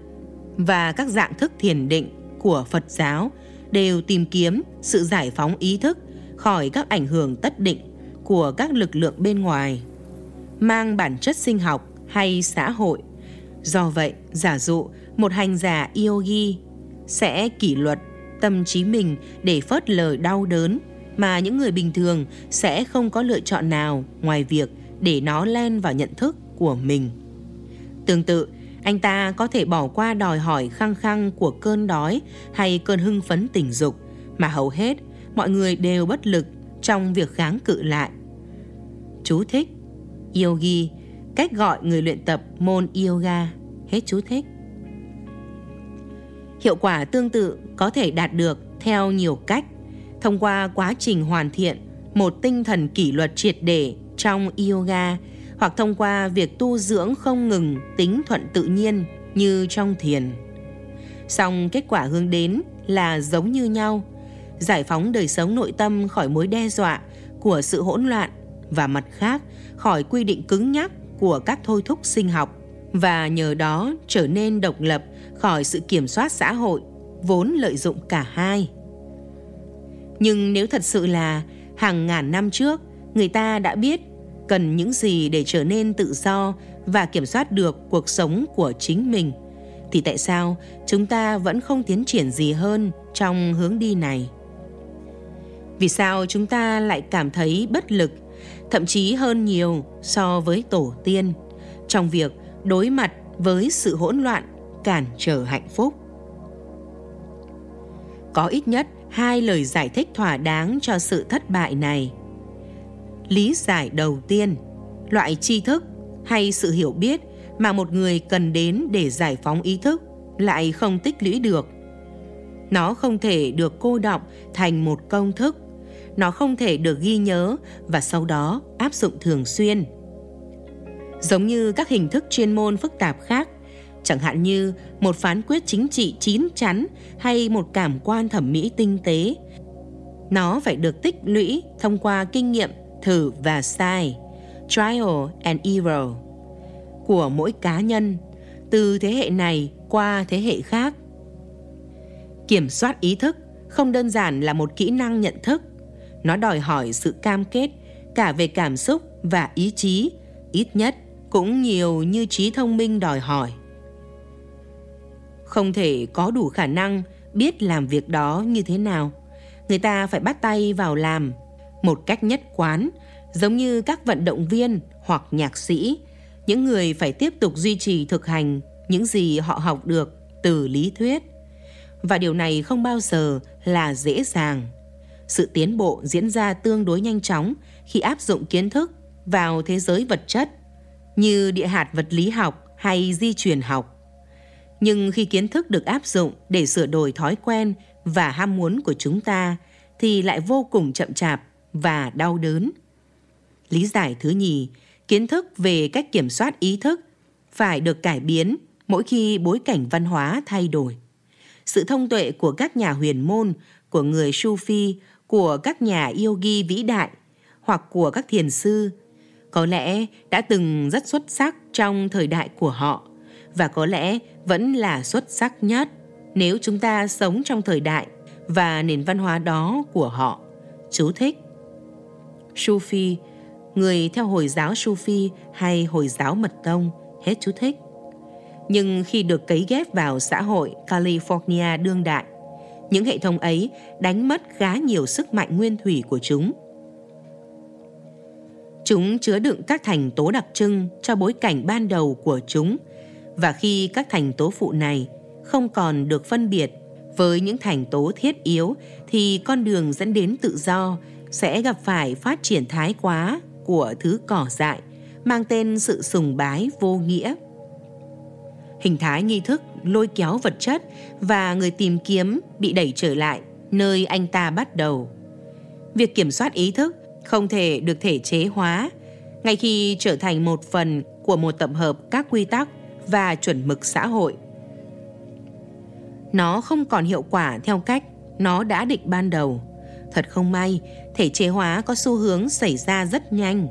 và các dạng thức thiền định của Phật giáo đều tìm kiếm sự giải phóng ý thức khỏi các ảnh hưởng tất định của các lực lượng bên ngoài mang bản chất sinh học hay xã hội. Do vậy, giả dụ một hành giả yogi sẽ kỷ luật tâm trí mình để phớt lời đau đớn mà những người bình thường sẽ không có lựa chọn nào ngoài việc để nó len vào nhận thức của mình. Tương tự, anh ta có thể bỏ qua đòi hỏi khăng khăng của cơn đói hay cơn hưng phấn tình dục mà hầu hết mọi người đều bất lực trong việc kháng cự lại. Chú thích Yogi, cách gọi người luyện tập môn yoga. Hết chú thích. Hiệu quả tương tự có thể đạt được theo nhiều cách, thông qua quá trình hoàn thiện một tinh thần kỷ luật triệt để trong yoga hoặc thông qua việc tu dưỡng không ngừng tính thuận tự nhiên như trong thiền. Song kết quả hướng đến là giống như nhau, giải phóng đời sống nội tâm khỏi mối đe dọa của sự hỗn loạn và mặt khác khỏi quy định cứng nhắc của các thôi thúc sinh học và nhờ đó trở nên độc lập khỏi sự kiểm soát xã hội vốn lợi dụng cả hai. Nhưng nếu thật sự là hàng ngàn năm trước người ta đã biết cần những gì để trở nên tự do và kiểm soát được cuộc sống của chính mình thì tại sao chúng ta vẫn không tiến triển gì hơn trong hướng đi này? Vì sao chúng ta lại cảm thấy bất lực, thậm chí hơn nhiều so với tổ tiên trong việc đối mặt với sự hỗn loạn, cản trở hạnh phúc. Có ít nhất hai lời giải thích thỏa đáng cho sự thất bại này. Lý giải đầu tiên, loại tri thức hay sự hiểu biết mà một người cần đến để giải phóng ý thức lại không tích lũy được. Nó không thể được cô động thành một công thức nó không thể được ghi nhớ và sau đó áp dụng thường xuyên. Giống như các hình thức chuyên môn phức tạp khác, chẳng hạn như một phán quyết chính trị chín chắn hay một cảm quan thẩm mỹ tinh tế. Nó phải được tích lũy thông qua kinh nghiệm thử và sai, trial and error của mỗi cá nhân từ thế hệ này qua thế hệ khác. Kiểm soát ý thức không đơn giản là một kỹ năng nhận thức nó đòi hỏi sự cam kết cả về cảm xúc và ý chí, ít nhất cũng nhiều như trí thông minh đòi hỏi. Không thể có đủ khả năng biết làm việc đó như thế nào. Người ta phải bắt tay vào làm một cách nhất quán, giống như các vận động viên hoặc nhạc sĩ, những người phải tiếp tục duy trì thực hành những gì họ học được từ lý thuyết. Và điều này không bao giờ là dễ dàng sự tiến bộ diễn ra tương đối nhanh chóng khi áp dụng kiến thức vào thế giới vật chất như địa hạt vật lý học hay di truyền học. Nhưng khi kiến thức được áp dụng để sửa đổi thói quen và ham muốn của chúng ta thì lại vô cùng chậm chạp và đau đớn. Lý giải thứ nhì, kiến thức về cách kiểm soát ý thức phải được cải biến mỗi khi bối cảnh văn hóa thay đổi. Sự thông tuệ của các nhà huyền môn, của người Sufi của các nhà yogi vĩ đại hoặc của các thiền sư có lẽ đã từng rất xuất sắc trong thời đại của họ và có lẽ vẫn là xuất sắc nhất nếu chúng ta sống trong thời đại và nền văn hóa đó của họ. Chú thích Sufi, người theo Hồi giáo Sufi hay Hồi giáo Mật Tông, hết chú thích. Nhưng khi được cấy ghép vào xã hội California đương đại, những hệ thống ấy đánh mất khá nhiều sức mạnh nguyên thủy của chúng. Chúng chứa đựng các thành tố đặc trưng cho bối cảnh ban đầu của chúng và khi các thành tố phụ này không còn được phân biệt với những thành tố thiết yếu thì con đường dẫn đến tự do sẽ gặp phải phát triển thái quá của thứ cỏ dại mang tên sự sùng bái vô nghĩa hình thái nghi thức lôi kéo vật chất và người tìm kiếm bị đẩy trở lại nơi anh ta bắt đầu. Việc kiểm soát ý thức không thể được thể chế hóa ngay khi trở thành một phần của một tập hợp các quy tắc và chuẩn mực xã hội. Nó không còn hiệu quả theo cách nó đã định ban đầu. Thật không may, thể chế hóa có xu hướng xảy ra rất nhanh.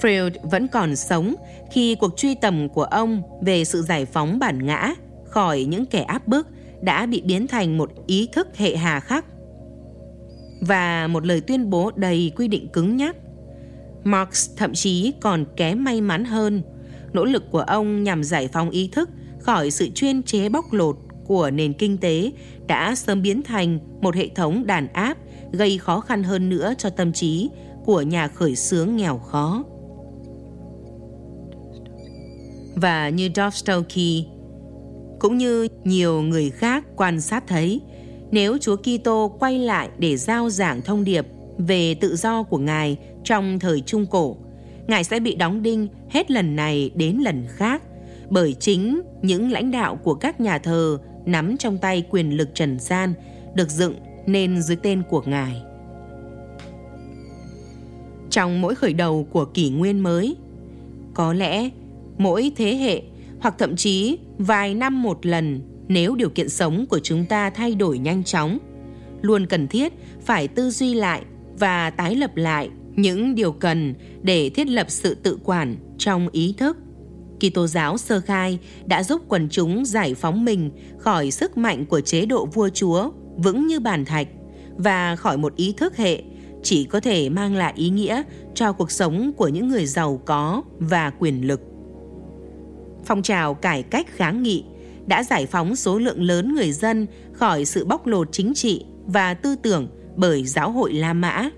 Freud vẫn còn sống khi cuộc truy tầm của ông về sự giải phóng bản ngã khỏi những kẻ áp bức đã bị biến thành một ý thức hệ hà khắc và một lời tuyên bố đầy quy định cứng nhắc. Marx thậm chí còn kém may mắn hơn. Nỗ lực của ông nhằm giải phóng ý thức khỏi sự chuyên chế bóc lột của nền kinh tế đã sớm biến thành một hệ thống đàn áp gây khó khăn hơn nữa cho tâm trí của nhà khởi xướng nghèo khó. Và như Dostoevsky cũng như nhiều người khác quan sát thấy, nếu Chúa Kitô quay lại để giao giảng thông điệp về tự do của Ngài trong thời Trung Cổ, Ngài sẽ bị đóng đinh hết lần này đến lần khác bởi chính những lãnh đạo của các nhà thờ nắm trong tay quyền lực trần gian được dựng nên dưới tên của Ngài. Trong mỗi khởi đầu của kỷ nguyên mới, có lẽ mỗi thế hệ hoặc thậm chí vài năm một lần nếu điều kiện sống của chúng ta thay đổi nhanh chóng, luôn cần thiết phải tư duy lại và tái lập lại những điều cần để thiết lập sự tự quản trong ý thức Kitô giáo sơ khai đã giúp quần chúng giải phóng mình khỏi sức mạnh của chế độ vua chúa vững như bản thạch và khỏi một ý thức hệ chỉ có thể mang lại ý nghĩa cho cuộc sống của những người giàu có và quyền lực. Phong trào cải cách kháng nghị đã giải phóng số lượng lớn người dân khỏi sự bóc lột chính trị và tư tưởng bởi giáo hội La Mã.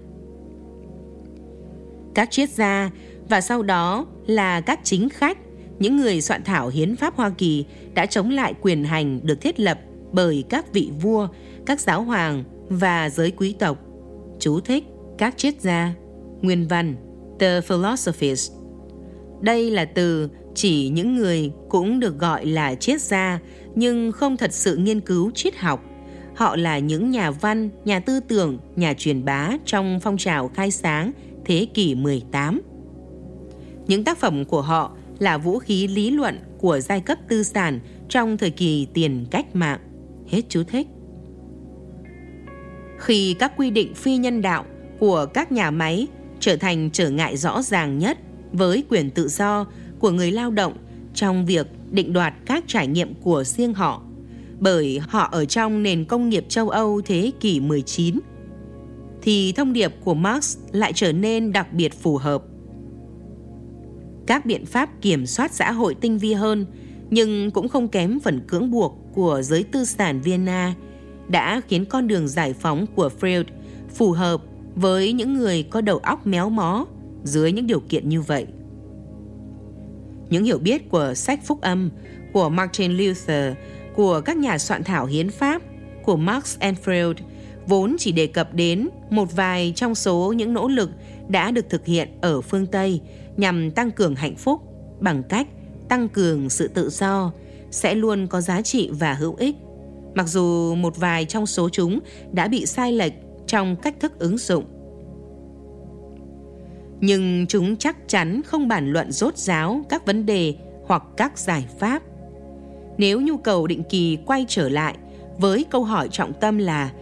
Các triết gia và sau đó là các chính khách những người soạn thảo hiến pháp Hoa Kỳ đã chống lại quyền hành được thiết lập bởi các vị vua, các giáo hoàng và giới quý tộc. Chú thích các triết gia. Nguyên văn The Philosophist. Đây là từ chỉ những người cũng được gọi là triết gia nhưng không thật sự nghiên cứu triết học. Họ là những nhà văn, nhà tư tưởng, nhà truyền bá trong phong trào khai sáng thế kỷ 18. Những tác phẩm của họ là vũ khí lý luận của giai cấp tư sản trong thời kỳ tiền cách mạng. Hết chú thích. Khi các quy định phi nhân đạo của các nhà máy trở thành trở ngại rõ ràng nhất với quyền tự do của người lao động trong việc định đoạt các trải nghiệm của riêng họ, bởi họ ở trong nền công nghiệp châu Âu thế kỷ 19 thì thông điệp của Marx lại trở nên đặc biệt phù hợp. Các biện pháp kiểm soát xã hội tinh vi hơn, nhưng cũng không kém phần cưỡng buộc của giới tư sản Vienna đã khiến con đường giải phóng của Freud phù hợp với những người có đầu óc méo mó dưới những điều kiện như vậy. Những hiểu biết của sách phúc âm, của Martin Luther, của các nhà soạn thảo hiến pháp, của Marx and Freud vốn chỉ đề cập đến một vài trong số những nỗ lực đã được thực hiện ở phương Tây nhằm tăng cường hạnh phúc bằng cách tăng cường sự tự do sẽ luôn có giá trị và hữu ích. Mặc dù một vài trong số chúng đã bị sai lệch trong cách thức ứng dụng. Nhưng chúng chắc chắn không bàn luận rốt ráo các vấn đề hoặc các giải pháp. Nếu nhu cầu định kỳ quay trở lại với câu hỏi trọng tâm là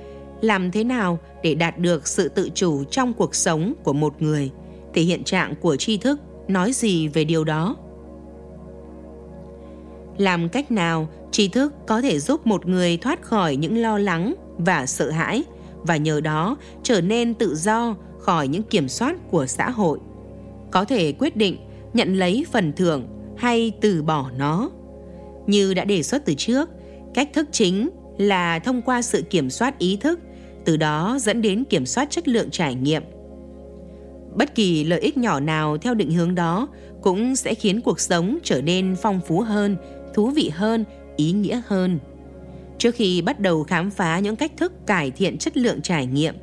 làm thế nào để đạt được sự tự chủ trong cuộc sống của một người, thì hiện trạng của tri thức nói gì về điều đó làm cách nào tri thức có thể giúp một người thoát khỏi những lo lắng và sợ hãi, và nhờ đó trở nên tự do khỏi những kiểm soát của xã hội. Có thể quyết định nhận lấy phần thưởng hay từ bỏ nó. Như đã đề xuất từ trước, cách thức chính là thông qua sự kiểm soát ý thức, từ đó dẫn đến kiểm soát chất lượng trải nghiệm. Bất kỳ lợi ích nhỏ nào theo định hướng đó cũng sẽ khiến cuộc sống trở nên phong phú hơn, thú vị hơn ý nghĩa hơn trước khi bắt đầu khám phá những cách thức cải thiện chất lượng trải nghiệm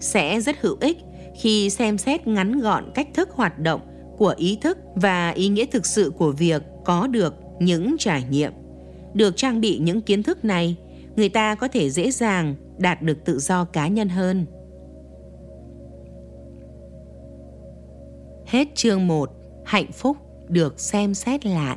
sẽ rất hữu ích khi xem xét ngắn gọn cách thức hoạt động của ý thức và ý nghĩa thực sự của việc có được những trải nghiệm được trang bị những kiến thức này người ta có thể dễ dàng đạt được tự do cá nhân hơn. Hết chương 1, hạnh phúc được xem xét lại.